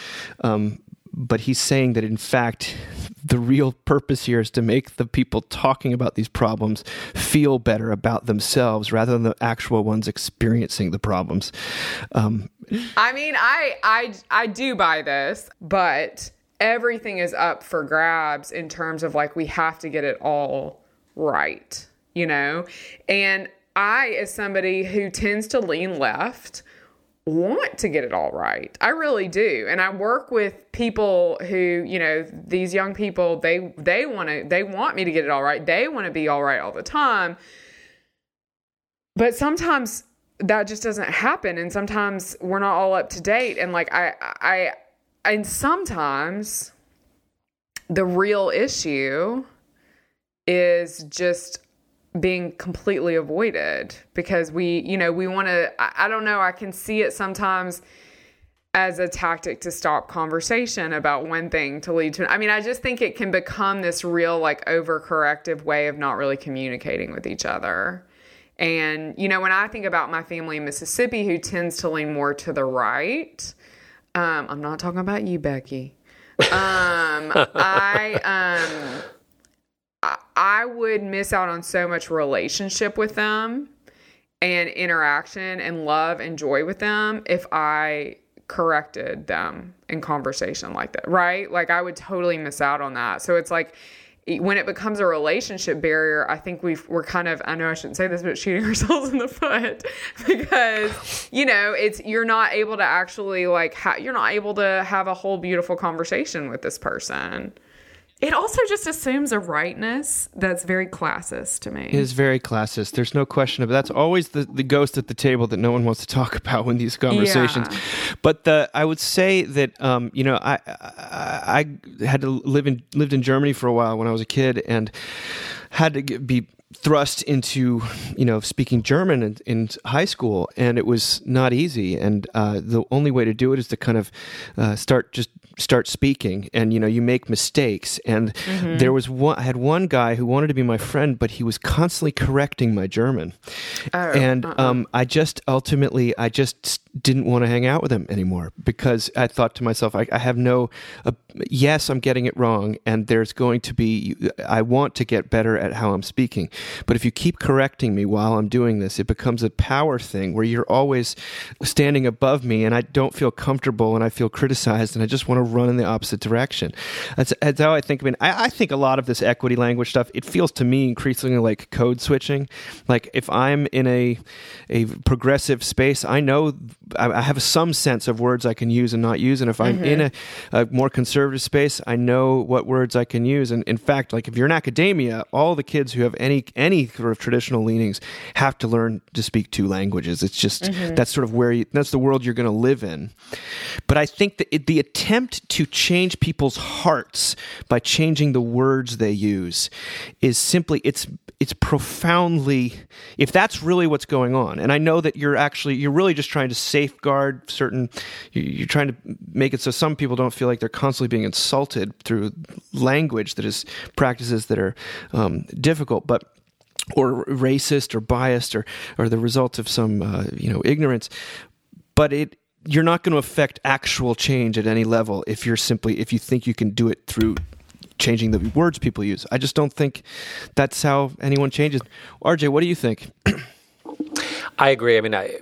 Um, but he's saying that in fact the real purpose here is to make the people talking about these problems feel better about themselves rather than the actual ones experiencing the problems. Um, i mean i i i do buy this but everything is up for grabs in terms of like we have to get it all right you know? And i as somebody who tends to lean left want to get it all right. I really do. And I work with people who, you know, these young people, they they want to they want me to get it all right. They want to be all right all the time. But sometimes that just doesn't happen and sometimes we're not all up to date and like I I and sometimes the real issue is just being completely avoided because we, you know, we want to, I, I, don't know, I can see it sometimes as a tactic to stop conversation about one thing to lead to. I mean, I just think it can become this real, like, overcorrective way of not really communicating with each other. And, you know, when I think about my family in Mississippi who tends to lean more to the right, um, I'm not talking about you, Becky. Um, I, um, I would miss out on so much relationship with them and interaction and love and joy with them if I corrected them in conversation like that, right? Like I would totally miss out on that. So it's like when it becomes a relationship barrier, I think we've we're kind of I know I shouldn't say this, but shooting ourselves in the foot because you know it's you're not able to actually like ha- you're not able to have a whole beautiful conversation with this person. It also just assumes a rightness that's very classist to me. It is very classist. There's no question of it. That's always the, the ghost at the table that no one wants to talk about in these conversations. Yeah. But the I would say that um, you know I, I, I had to live in lived in Germany for a while when I was a kid and had to get, be thrust into you know speaking German in, in, high school, and it was not easy. And uh, the only way to do it is to kind of uh, start just start speaking and you know you make mistakes and mm-hmm. there was one i had one guy who wanted to be my friend but he was constantly correcting my german oh, and uh-uh. um, i just ultimately i just didn't want to hang out with him anymore because i thought to myself i, I have no uh, yes i'm getting it wrong and there's going to be i want to get better at how i'm speaking but if you keep correcting me while i'm doing this it becomes a power thing where you're always standing above me and i don't feel comfortable and i feel criticized and i just want to run in the opposite direction. That's, that's how I think. I mean, I, I, think a lot of this equity language stuff. It feels to me increasingly like code switching. Like if I'm in a a progressive space, I know I, have some sense of words I can use and not use, and if I'm mm-hmm. in a, a, more conservative space, I know what words I can use. And in fact, like if you're in academia, all the kids who have any any sort of traditional leanings have to learn to speak two languages. It's just mm-hmm. that's sort of where you, that's the world you're going to live in. But I think that it, the attempt to change people's hearts by changing the words they use is simply it's it's profoundly if that's really what's going on and i know that you're actually you're really just trying to safeguard certain you're trying to make it so some people don't feel like they're constantly being insulted through language that is practices that are um, difficult but or racist or biased or or the result of some uh, you know ignorance. But it you're not going to affect actual change at any level if you're simply if you think you can do it through changing the words people use. I just don't think that's how anyone changes. Rj what do you think? I agree. I mean i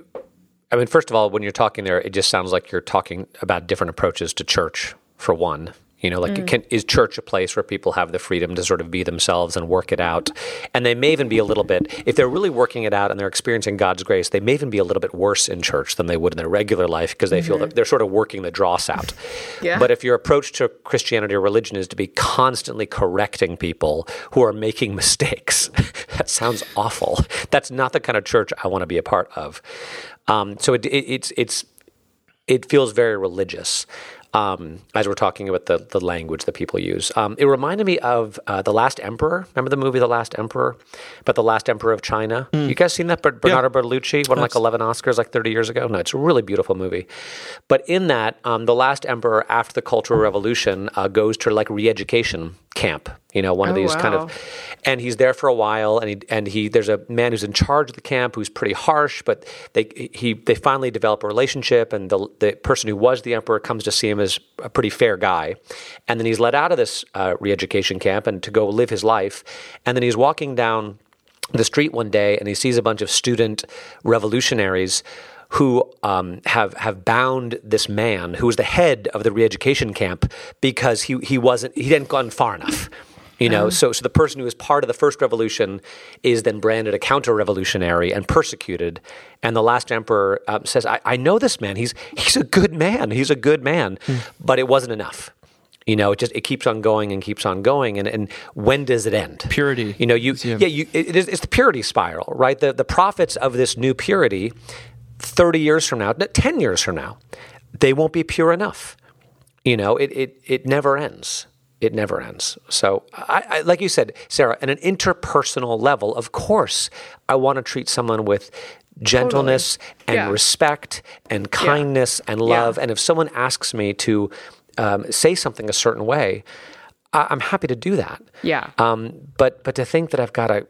i mean first of all when you're talking there it just sounds like you're talking about different approaches to church for one you know, like, mm. can, is church a place where people have the freedom to sort of be themselves and work it out? And they may even be a little bit, if they're really working it out and they're experiencing God's grace, they may even be a little bit worse in church than they would in their regular life because they mm-hmm. feel that they're sort of working the dross out. yeah. But if your approach to Christianity or religion is to be constantly correcting people who are making mistakes, that sounds awful. That's not the kind of church I want to be a part of. Um, so it, it, it's it's it feels very religious um, as we're talking about the, the language that people use. Um, it reminded me of uh, The Last Emperor. Remember the movie The Last Emperor? About the last emperor of China? Mm. You guys seen that? Bernardo yeah. Bertolucci won like 11 Oscars like 30 years ago. No, it's a really beautiful movie. But in that, um, the last emperor after the Cultural Revolution uh, goes to like re education camp you know one of oh, these wow. kind of and he's there for a while and he and he there's a man who's in charge of the camp who's pretty harsh but they he they finally develop a relationship and the the person who was the emperor comes to see him as a pretty fair guy and then he's let out of this uh, re-education camp and to go live his life and then he's walking down the street one day and he sees a bunch of student revolutionaries who um, have have bound this man who was the head of the re-education camp because he he wasn't he hadn't gone far enough. You know, um. so so the person who is part of the first revolution is then branded a counter-revolutionary and persecuted. And the last emperor um, says, I, "I know this man. He's he's a good man. He's a good man, mm. but it wasn't enough." You know, it just it keeps on going and keeps on going, and, and when does it end? Purity. You know, you yeah, you it is, it's the purity spiral, right? The the prophets of this new purity 30 years from now, 10 years from now, they won't be pure enough. You know, it, it, it never ends. It never ends. So, I, I, like you said, Sarah, at an interpersonal level, of course, I want to treat someone with gentleness totally. and yeah. respect and kindness yeah. and love. Yeah. And if someone asks me to um, say something a certain way, I, am happy to do that. Yeah. Um, but but to think that I've got to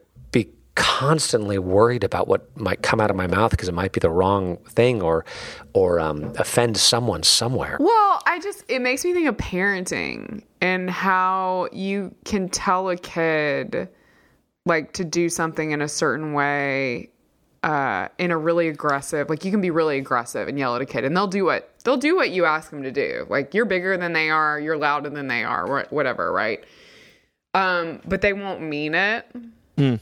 constantly worried about what might come out of my mouth because it might be the wrong thing or or um, offend someone somewhere. Well, I just it makes me think of parenting and how you can tell a kid like to do something in a certain way uh, in a really aggressive like you can be really aggressive and yell at a kid and they'll do what they'll do what you ask them to do. Like you're bigger than they are you're louder than they are whatever right? Um but they won't mean it. Mm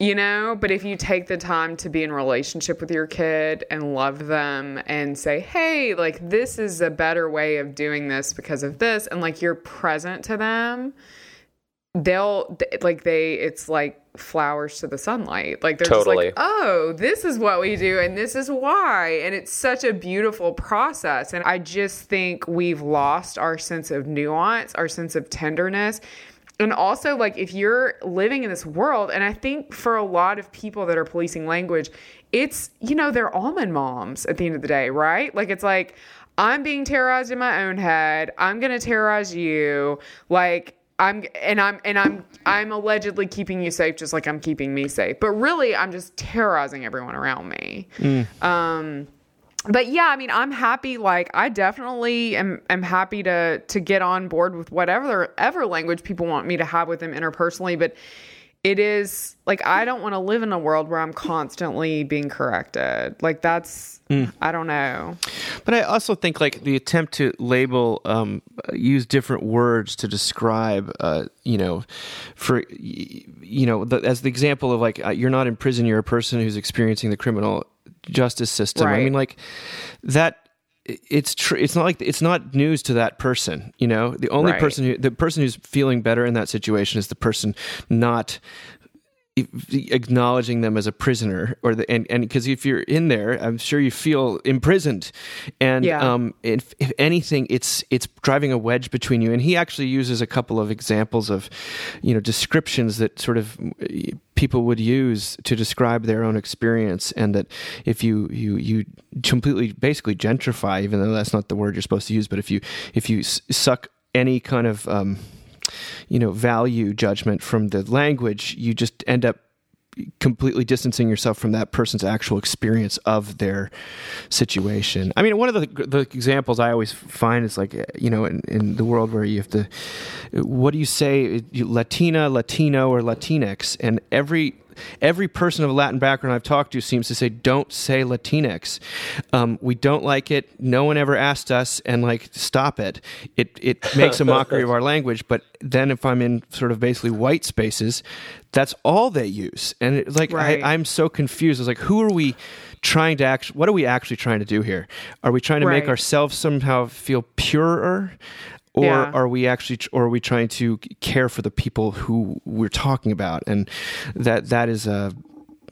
you know but if you take the time to be in relationship with your kid and love them and say hey like this is a better way of doing this because of this and like you're present to them they'll like they it's like flowers to the sunlight like they're totally. just like oh this is what we do and this is why and it's such a beautiful process and i just think we've lost our sense of nuance our sense of tenderness and also like if you're living in this world and i think for a lot of people that are policing language it's you know they're almond moms at the end of the day right? Like it's like i'm being terrorized in my own head. I'm gonna terrorize you. Like i'm and i'm and i'm i'm allegedly keeping you safe just like i'm keeping me safe. But really i'm just terrorizing everyone around me. Mm. um but yeah, I mean, I'm happy. Like, I definitely am, am happy to to get on board with whatever ever language people want me to have with them interpersonally. But it is like I don't want to live in a world where I'm constantly being corrected. Like that's mm. I don't know. But I also think like the attempt to label, um, use different words to describe, uh, you know, for you know, the, as the example of like uh, you're not in prison, you're a person who's experiencing the criminal justice system. Right. I mean, like that. It's true. It's not like it's not news to that person. You know, the only right. person who the person who's feeling better in that situation is the person not acknowledging them as a prisoner or the and and because if you're in there i'm sure you feel imprisoned. And yeah. um if, if anything it's it's driving a wedge between you. And he actually uses a couple of examples of you know descriptions that sort of people would use to describe their own experience. And that if you you you completely basically gentrify even though that's not the word you're supposed to use but if you if you suck any kind of um you know value judgment from the language you just end up completely distancing yourself from that person's actual experience of their situation. I mean, one of the the examples I always find is like you know in, in the world where you have to, what do you say, Latina, Latino, or Latinx, and every every person of a Latin background I've talked to seems to say, "Don't say Latinx. Um, we don't like it. No one ever asked us, and like, stop it. It it makes a mockery of our language." But then, if I'm in sort of basically white spaces, that's all they use, and it, like right. I, am so confused. It's like, who are we? trying to act what are we actually trying to do here are we trying to right. make ourselves somehow feel purer or yeah. are we actually or are we trying to care for the people who we're talking about and that that is a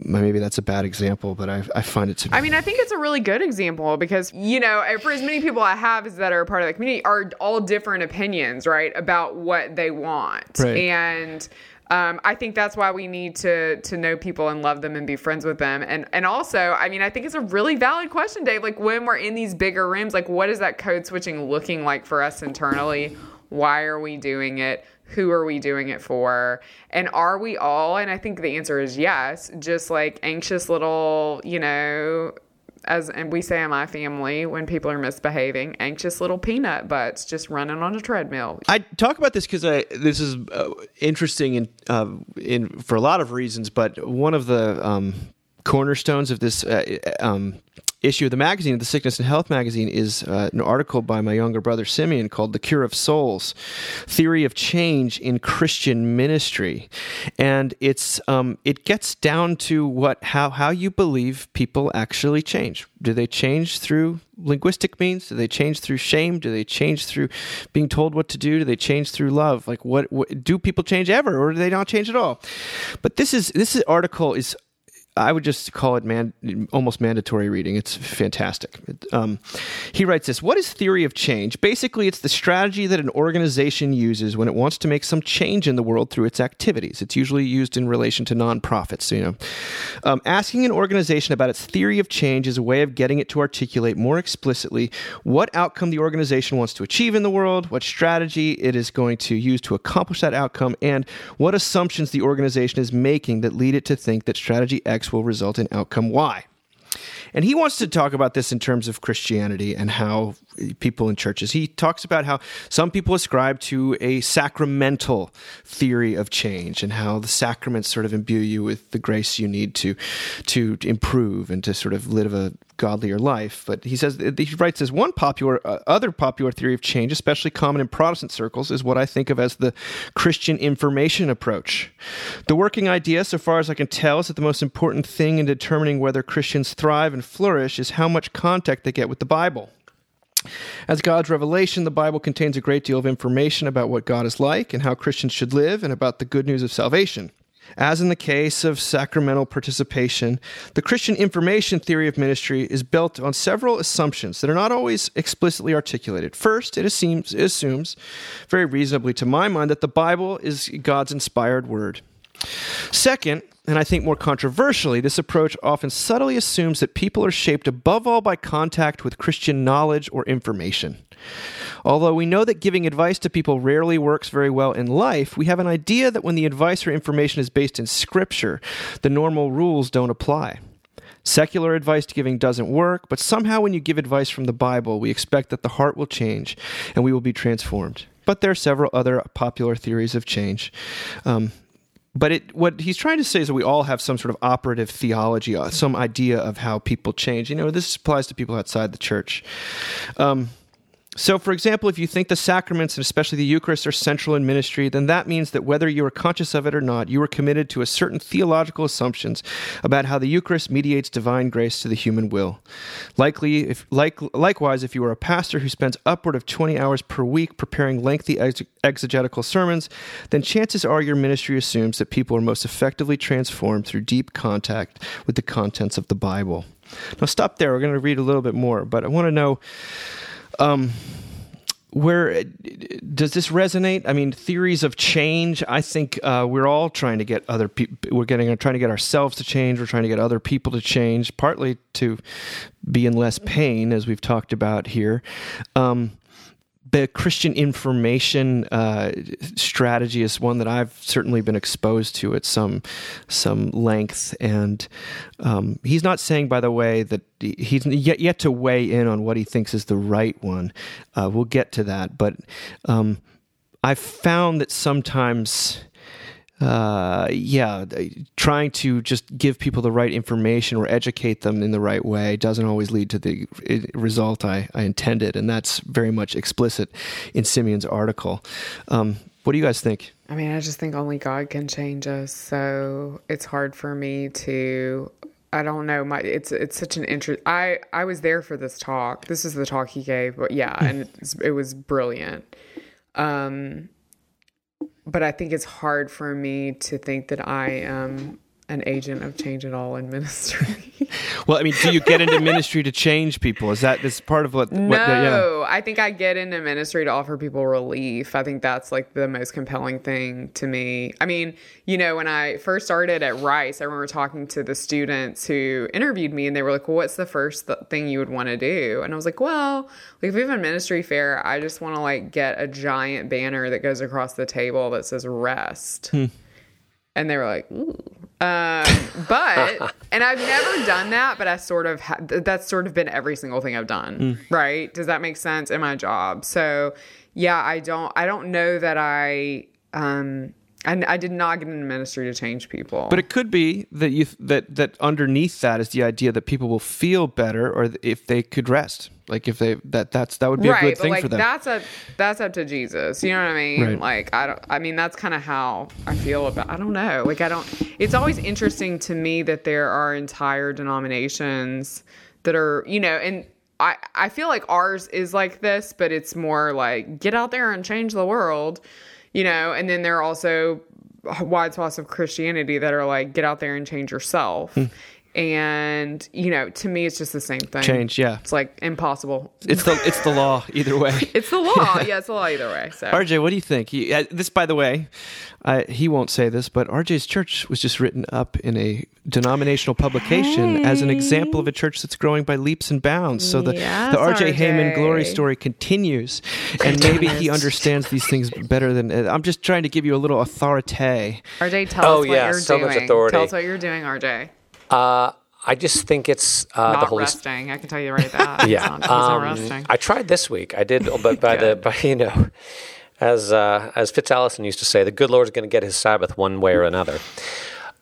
maybe that's a bad example, but I, I find it to be. I mean, I think it's a really good example because, you know, for as many people I have is that are part of the community are all different opinions, right, about what they want. Right. And um, I think that's why we need to to know people and love them and be friends with them. And and also, I mean, I think it's a really valid question, Dave. Like when we're in these bigger rooms, like what is that code switching looking like for us internally? Why are we doing it? Who are we doing it for? And are we all, and I think the answer is yes, just like anxious little, you know, as and we say in my family when people are misbehaving, anxious little peanut butts just running on a treadmill. I talk about this because this is uh, interesting in uh, in for a lot of reasons, but one of the um, cornerstones of this uh, um, issue of the magazine, the Sickness and Health magazine, is uh, an article by my younger brother Simeon called "The Cure of Souls: Theory of Change in Christian Ministry," and it's um, it gets down to what how how you believe people actually change. Do they change through linguistic means? Do they change through shame? Do they change through being told what to do? Do they change through love? Like what, what do people change ever, or do they not change at all? But this is this is, article is I would just call it man, almost mandatory reading. It's fantastic. Um, he writes this What is theory of change? Basically, it's the strategy that an organization uses when it wants to make some change in the world through its activities. It's usually used in relation to nonprofits. You know, um, asking an organization about its theory of change is a way of getting it to articulate more explicitly what outcome the organization wants to achieve in the world, what strategy it is going to use to accomplish that outcome, and what assumptions the organization is making that lead it to think that strategy X X will result in outcome Y. And he wants to talk about this in terms of Christianity and how people in churches. He talks about how some people ascribe to a sacramental theory of change and how the sacraments sort of imbue you with the grace you need to to improve and to sort of live a godlier life. But he says he writes as one popular uh, other popular theory of change, especially common in Protestant circles, is what I think of as the Christian information approach. The working idea, so far as I can tell, is that the most important thing in determining whether Christians thrive and flourish is how much contact they get with the Bible. As God's revelation, the Bible contains a great deal of information about what God is like and how Christians should live and about the good news of salvation. As in the case of sacramental participation, the Christian information theory of ministry is built on several assumptions that are not always explicitly articulated. First, it assumes, it assumes very reasonably to my mind, that the Bible is God's inspired word. Second, and I think more controversially, this approach often subtly assumes that people are shaped above all by contact with Christian knowledge or information. Although we know that giving advice to people rarely works very well in life, we have an idea that when the advice or information is based in Scripture, the normal rules don't apply. Secular advice giving doesn't work, but somehow when you give advice from the Bible, we expect that the heart will change and we will be transformed. But there are several other popular theories of change. Um, but it, what he's trying to say is that we all have some sort of operative theology, uh, some idea of how people change. You know, this applies to people outside the church. Um, so, for example, if you think the sacraments and especially the Eucharist are central in ministry, then that means that whether you are conscious of it or not, you are committed to a certain theological assumptions about how the Eucharist mediates divine grace to the human will. Likely, if like likewise, if you are a pastor who spends upward of 20 hours per week preparing lengthy ex- exegetical sermons, then chances are your ministry assumes that people are most effectively transformed through deep contact with the contents of the Bible. Now, stop there. We're going to read a little bit more, but I want to know um, where does this resonate? I mean, theories of change. I think uh, we're all trying to get other people. We're getting trying to get ourselves to change. We're trying to get other people to change, partly to be in less pain, as we've talked about here. Um, the Christian information uh, strategy is one that I've certainly been exposed to at some some length, and um, he's not saying, by the way, that he's yet yet to weigh in on what he thinks is the right one. Uh, we'll get to that, but um, I've found that sometimes uh, yeah, trying to just give people the right information or educate them in the right way doesn't always lead to the result I, I intended. And that's very much explicit in Simeon's article. Um, what do you guys think? I mean, I just think only God can change us. So it's hard for me to. I don't know. My it's it's such an interest. I I was there for this talk. This is the talk he gave, but yeah, and it was brilliant. Um, but I think it's hard for me to think that I am an agent of change at all in ministry. well, I mean, do you get into ministry to change people? Is that this part of what? what no, the, yeah. I think I get into ministry to offer people relief. I think that's like the most compelling thing to me. I mean, you know, when I first started at Rice, I remember talking to the students who interviewed me, and they were like, "Well, what's the first th- thing you would want to do?" And I was like, "Well, like if we have a ministry fair, I just want to like get a giant banner that goes across the table that says rest." Hmm and they were like, Ooh. Um, but and I've never done that, but I sort of ha- that's sort of been every single thing I've done, mm. right? Does that make sense in my job? So yeah, I don't I don't know that I um and I did not get into ministry to change people. But it could be that you that that underneath that is the idea that people will feel better, or if they could rest, like if they that that's that would be right, a good thing like, for them. That's a that's up to Jesus. You know what I mean? Right. Like I don't. I mean that's kind of how I feel about. I don't know. Like I don't. It's always interesting to me that there are entire denominations that are you know and. I, I feel like ours is like this, but it's more like get out there and change the world you know, and then there are also wide swaths of Christianity that are like, get out there and change yourself. Mm. And you know, to me, it's just the same thing. Change, yeah. It's like impossible. It's the it's the law either way. it's the law, yeah. It's the law either way. So, RJ, what do you think? He, uh, this, by the way, uh, he won't say this, but RJ's church was just written up in a denominational publication hey. as an example of a church that's growing by leaps and bounds. So the yes, the RJ, RJ Heijmen glory story continues, and maybe he understands these things better than uh, I'm just trying to give you a little authority. RJ, tell oh, us what yeah, you're so doing. Much authority. Tell us what you're doing, RJ. Uh, I just think it's uh, Not the Holy resting. I can tell you right that. yeah, um, resting. I tried this week. I did, but by the by, you know, as uh, as Fitz Allison used to say, the good Lord is going to get His Sabbath one way or another.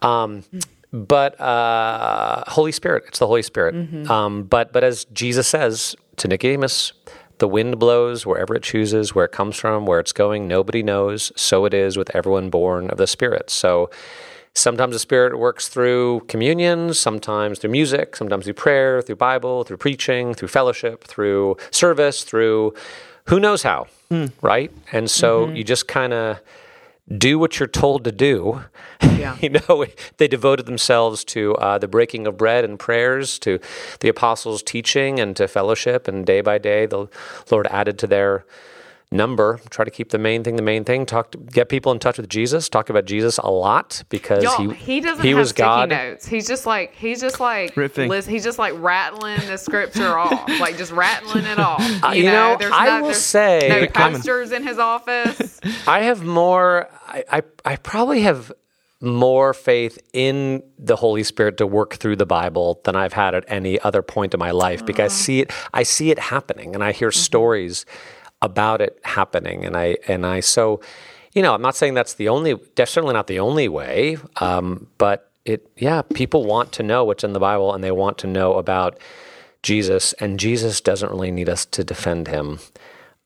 Um, but uh, Holy Spirit, it's the Holy Spirit. Mm-hmm. Um, but but as Jesus says to Nicodemus, the wind blows wherever it chooses, where it comes from, where it's going, nobody knows. So it is with everyone born of the Spirit. So Sometimes the Spirit works through communion, sometimes through music, sometimes through prayer, through Bible, through preaching, through fellowship, through service, through who knows how, mm. right? And so mm-hmm. you just kind of do what you're told to do. Yeah. you know, they devoted themselves to uh, the breaking of bread and prayers, to the apostles' teaching, and to fellowship. And day by day, the Lord added to their number. Try to keep the main thing the main thing. Talk to get people in touch with Jesus. Talk about Jesus a lot because Y'all, he he doesn't he have was sticky God. notes. He's just like he's just like Riffing. he's just like rattling the scripture off, like just rattling it off. Uh, you, know, there's I not, will say no posters in his office. I have more. I, I I probably have more faith in the Holy Spirit to work through the Bible than I've had at any other point in my life because I see it I see it happening and I hear mm-hmm. stories about it happening. And I and I so, you know, I'm not saying that's the only, definitely not the only way, um, but it, yeah, people want to know what's in the Bible and they want to know about Jesus, and Jesus doesn't really need us to defend him.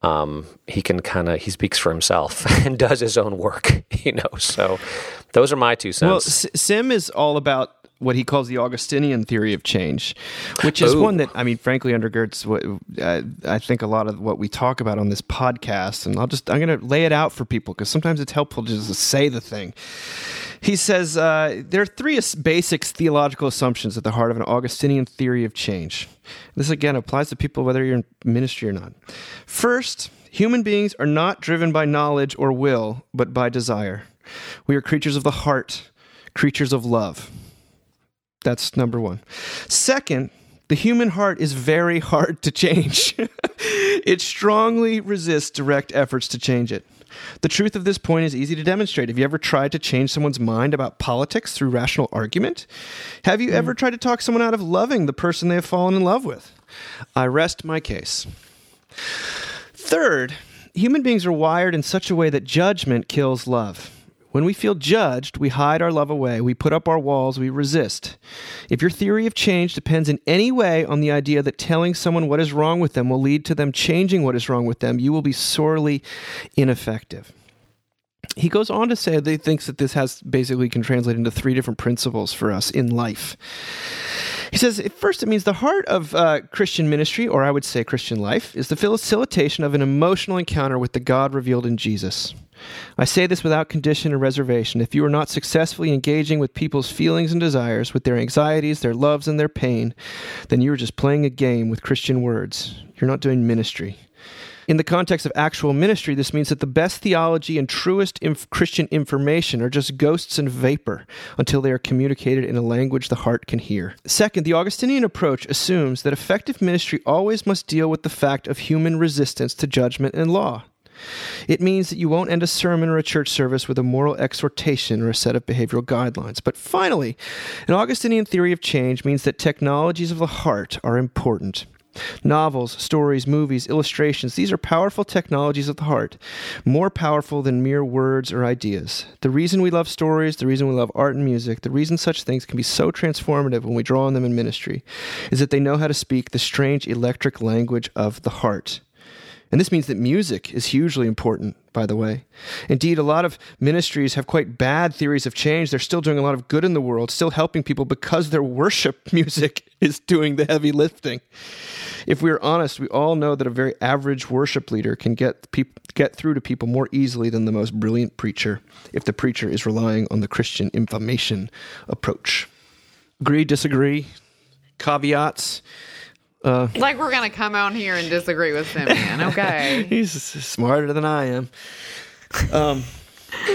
Um, he can kind of he speaks for himself and does his own work, you know. So those are my two cents. Well, Sim is all about what he calls the Augustinian theory of change, which is Ooh. one that I mean, frankly, undergirds what uh, I think a lot of what we talk about on this podcast. And I'll just I'm going to lay it out for people because sometimes it's helpful to just to say the thing. He says uh, there are three basic theological assumptions at the heart of an Augustinian theory of change. This again applies to people whether you're in ministry or not. First, human beings are not driven by knowledge or will, but by desire. We are creatures of the heart, creatures of love. That's number one. Second, the human heart is very hard to change. it strongly resists direct efforts to change it. The truth of this point is easy to demonstrate. Have you ever tried to change someone's mind about politics through rational argument? Have you mm. ever tried to talk someone out of loving the person they have fallen in love with? I rest my case. Third, human beings are wired in such a way that judgment kills love. When we feel judged, we hide our love away, we put up our walls, we resist. If your theory of change depends in any way on the idea that telling someone what is wrong with them will lead to them changing what is wrong with them, you will be sorely ineffective. He goes on to say that he thinks that this has basically can translate into three different principles for us in life. He says, first, it means the heart of uh, Christian ministry, or I would say Christian life, is the facilitation of an emotional encounter with the God revealed in Jesus. I say this without condition or reservation. If you are not successfully engaging with people's feelings and desires, with their anxieties, their loves, and their pain, then you are just playing a game with Christian words. You're not doing ministry. In the context of actual ministry, this means that the best theology and truest inf- Christian information are just ghosts and vapor until they are communicated in a language the heart can hear. Second, the Augustinian approach assumes that effective ministry always must deal with the fact of human resistance to judgment and law. It means that you won't end a sermon or a church service with a moral exhortation or a set of behavioral guidelines. But finally, an Augustinian theory of change means that technologies of the heart are important. Novels, stories, movies, illustrations, these are powerful technologies of the heart, more powerful than mere words or ideas. The reason we love stories, the reason we love art and music, the reason such things can be so transformative when we draw on them in ministry, is that they know how to speak the strange electric language of the heart. And this means that music is hugely important, by the way. Indeed, a lot of ministries have quite bad theories of change. They're still doing a lot of good in the world, still helping people because their worship music is doing the heavy lifting. If we're honest, we all know that a very average worship leader can get peop- get through to people more easily than the most brilliant preacher if the preacher is relying on the Christian information approach. Agree, disagree, caveats. Uh, like we're gonna come out here and disagree with Simeon. Okay, he's smarter than I am. Um,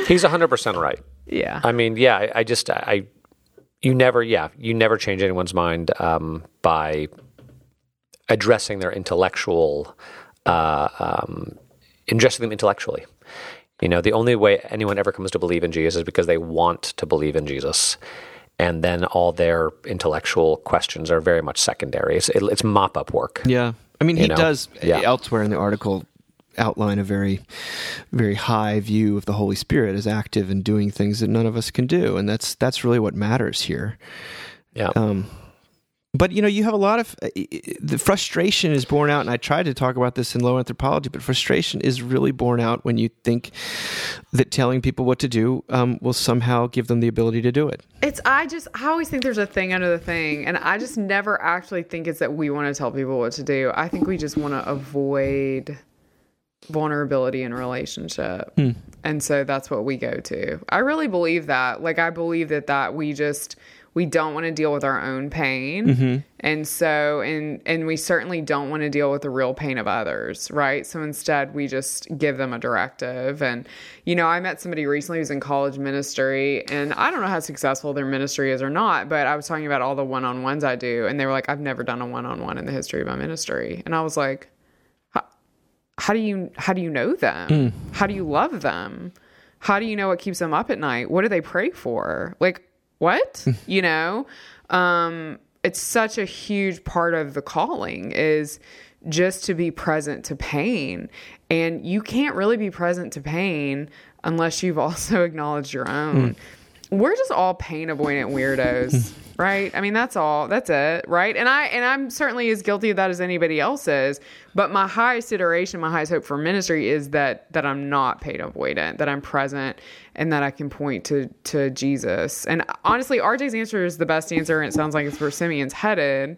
he's hundred percent right. Yeah. I mean, yeah. I, I, just I, you never, yeah, you never change anyone's mind um, by addressing their intellectual, uh, um, addressing them intellectually. You know, the only way anyone ever comes to believe in Jesus is because they want to believe in Jesus and then all their intellectual questions are very much secondary. It's, it, it's mop up work. Yeah, I mean, he know? does yeah. elsewhere in the article outline a very, very high view of the Holy Spirit as active and doing things that none of us can do, and that's that's really what matters here. Yeah. Um, but you know you have a lot of uh, the frustration is borne out and i tried to talk about this in low anthropology but frustration is really borne out when you think that telling people what to do um, will somehow give them the ability to do it. It's i just i always think there's a thing under the thing and i just never actually think it's that we want to tell people what to do. I think we just want to avoid vulnerability in relationship. Hmm. and so that's what we go to. I really believe that. Like i believe that that we just we don't want to deal with our own pain. Mm-hmm. and so and and we certainly don't want to deal with the real pain of others right? So instead we just give them a directive. And you know i met somebody recently who's in college ministry and i don't know how successful their ministry is or not but i was talking about all the one-on-ones i do and they were like i've never done a one-on-one in the history of my ministry. And i was like how, do you how do you know them? Mm. how do you love them? How do you know what keeps them up at night? What do they pray for? Like what? you know? Um, it's such a huge part of the calling is just to be present to pain. And you can't really be present to pain unless you've also acknowledged your own. Mm. We're just all pain avoidant weirdos. right? I mean, that's all. That's it, right? And I and I'm certainly as guilty of that as anybody else is. But my highest iteration, my highest hope for ministry is that that I'm not pain avoidant, that I'm present, and that I can point to to Jesus. And honestly, RJ's answer is the best answer, and it sounds like it's where Simeon's headed.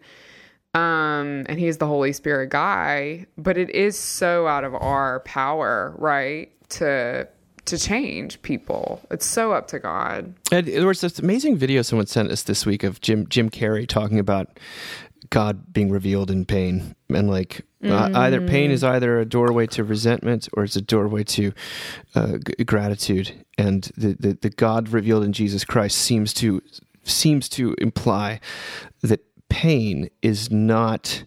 Um, and he's the Holy Spirit guy, but it is so out of our power, right? To to change people. It's so up to God. And there was this amazing video someone sent us this week of Jim Jim Carrey talking about God being revealed in pain, and like mm. uh, either pain is either a doorway to resentment or it's a doorway to uh, g- gratitude, and the, the the God revealed in Jesus Christ seems to seems to imply that pain is not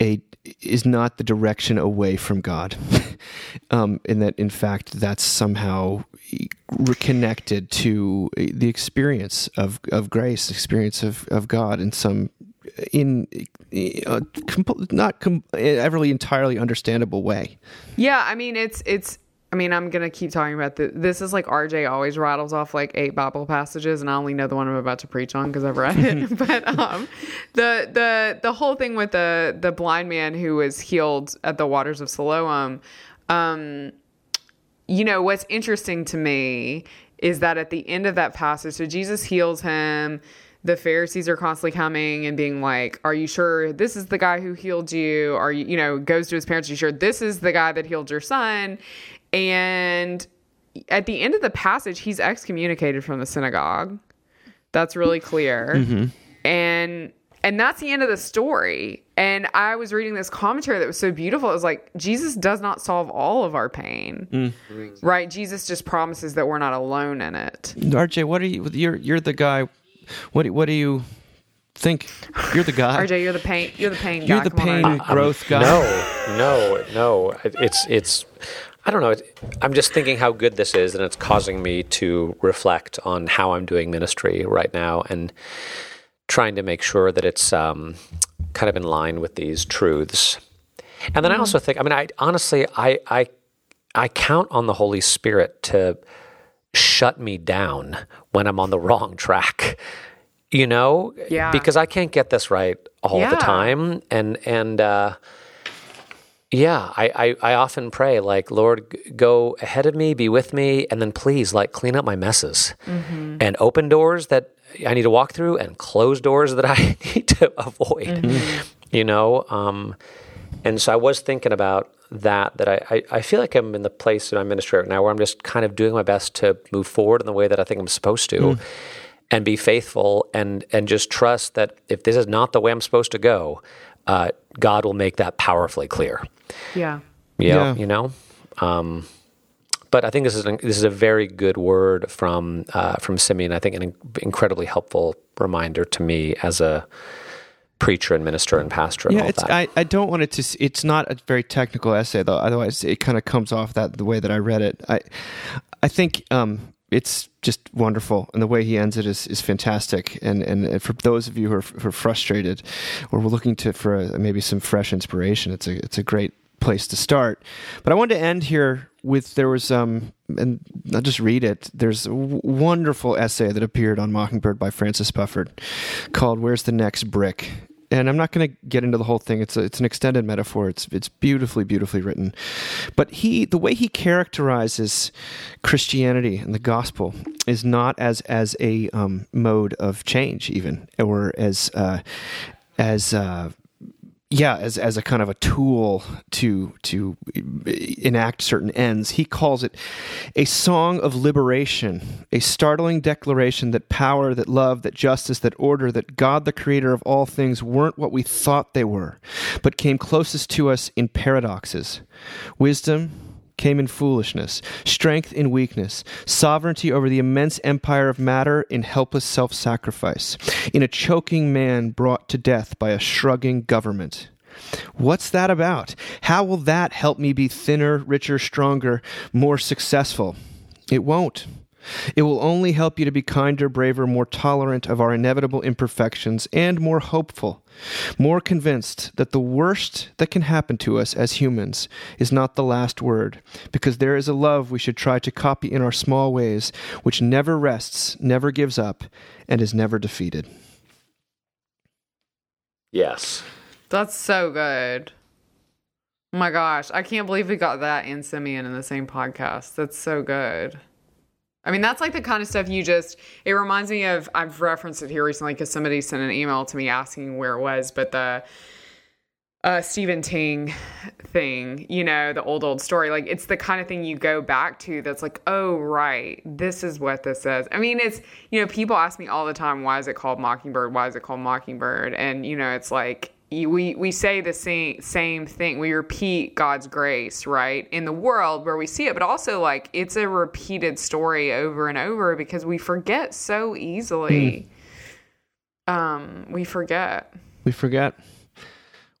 a is not the direction away from God, um, and that in fact that's somehow connected to the experience of of grace, experience of of God in some in uh, not com- everly entirely understandable way. Yeah, I mean it's it's I mean, I'm gonna keep talking about this. This is like RJ always rattles off like eight Bible passages, and I only know the one I'm about to preach on because I've read it. but um, the the the whole thing with the the blind man who was healed at the waters of Siloam, um, you know, what's interesting to me is that at the end of that passage, so Jesus heals him. The Pharisees are constantly coming and being like, "Are you sure this is the guy who healed you? Are you, you know, goes to his parents? Are you sure this is the guy that healed your son?" And at the end of the passage, he's excommunicated from the synagogue. That's really clear. Mm-hmm. And and that's the end of the story. And I was reading this commentary that was so beautiful. It was like Jesus does not solve all of our pain, mm. right? Jesus just promises that we're not alone in it. RJ, what are you? You're you're the guy. What what do you think? You're the guy. RJ, you're the pain. You're the pain. Guy. You're guy. the Come pain on, growth guy. No, no, no. It's it's I don't know. I'm just thinking how good this is, and it's causing me to reflect on how I'm doing ministry right now and trying to make sure that it's um, kind of in line with these truths. And then mm. I also think, I mean, I honestly, I, I, I count on the Holy Spirit to shut me down when I'm on the wrong track. You know, yeah. because I can't get this right all yeah. the time, and and uh, yeah, I, I, I, often pray, like, Lord, go ahead of me, be with me, and then please, like, clean up my messes mm-hmm. and open doors that I need to walk through and close doors that I need to avoid, mm-hmm. you know? Um, and so I was thinking about that, that I, I, I, feel like I'm in the place in my ministry right now where I'm just kind of doing my best to move forward in the way that I think I'm supposed to. Mm. And be faithful and and just trust that if this is not the way I'm supposed to go, uh, God will make that powerfully clear. Yeah. Yeah. You know. Um, but I think this is an, this is a very good word from uh, from Simeon. I think an incredibly helpful reminder to me as a preacher and minister and pastor. And yeah, it's, I, I don't want it to. It's not a very technical essay though. Otherwise, it kind of comes off that the way that I read it. I I think um, it's just wonderful, and the way he ends it is, is fantastic. And, and for those of you who are, who are frustrated or we're looking to for a, maybe some fresh inspiration, it's a it's a great place to start. But I wanted to end here with there was um and I'll just read it. There's a wonderful essay that appeared on Mockingbird by Francis Spufford called "Where's the Next Brick." And I'm not going to get into the whole thing. It's a, it's an extended metaphor. It's it's beautifully beautifully written, but he the way he characterizes Christianity and the gospel is not as as a um, mode of change even or as uh, as uh, yeah, as as a kind of a tool to to enact certain ends. He calls it a song of liberation, a startling declaration that power, that love, that justice, that order, that God the creator of all things weren't what we thought they were, but came closest to us in paradoxes. Wisdom, came in foolishness, strength in weakness, sovereignty over the immense empire of matter in helpless self sacrifice, in a choking man brought to death by a shrugging government. What's that about? How will that help me be thinner, richer, stronger, more successful? It won't. It will only help you to be kinder, braver, more tolerant of our inevitable imperfections, and more hopeful, more convinced that the worst that can happen to us as humans is not the last word, because there is a love we should try to copy in our small ways, which never rests, never gives up, and is never defeated. Yes. That's so good. Oh my gosh, I can't believe we got that and Simeon in the same podcast. That's so good. I mean, that's like the kind of stuff you just, it reminds me of, I've referenced it here recently because somebody sent an email to me asking where it was, but the uh, Stephen Ting thing, you know, the old, old story, like it's the kind of thing you go back to that's like, oh, right, this is what this is. I mean, it's, you know, people ask me all the time, why is it called Mockingbird? Why is it called Mockingbird? And, you know, it's like, we we say the same same thing. We repeat God's grace, right, in the world where we see it, but also like it's a repeated story over and over because we forget so easily. Mm. Um, we forget. We forget.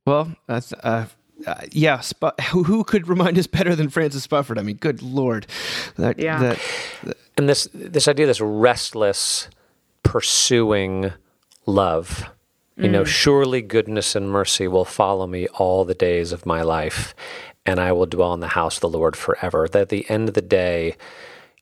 Well, uh, uh, uh, yeah, Sp- who, who, could remind us better than Francis Spufford? I mean, good lord, that, yeah. That, that, and this this idea, this restless pursuing love. You know, mm. surely goodness and mercy will follow me all the days of my life, and I will dwell in the house of the Lord forever. That at the end of the day,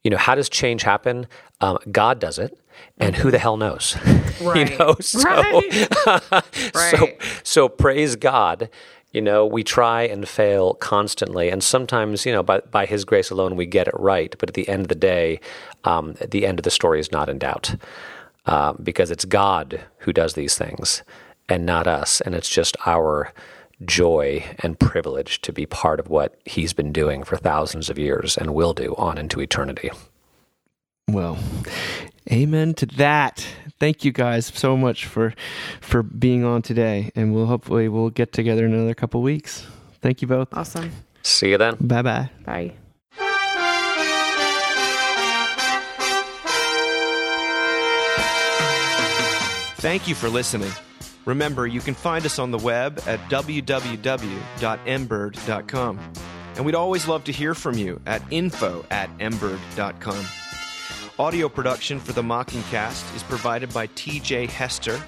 you know, how does change happen? Um, God does it, and who the hell knows? Right. you know, so, right. so, so praise God. You know, we try and fail constantly, and sometimes, you know, by by His grace alone, we get it right. But at the end of the day, um, the end of the story is not in doubt, uh, because it's God who does these things, and not us, and it's just our joy and privilege to be part of what he's been doing for thousands of years and will do on into eternity. Well, amen to that. Thank you guys so much for for being on today, and we'll hopefully we'll get together in another couple weeks. Thank you both. Awesome. See you then. Bye bye bye. Thank you for listening. Remember, you can find us on the web at www.mbird.com. And we'd always love to hear from you at info at mbird.com. Audio production for The Mockingcast is provided by TJ Hester.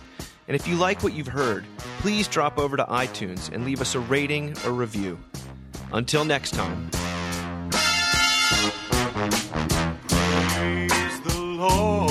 And if you like what you've heard, please drop over to iTunes and leave us a rating or review. Until next time. Praise the Lord.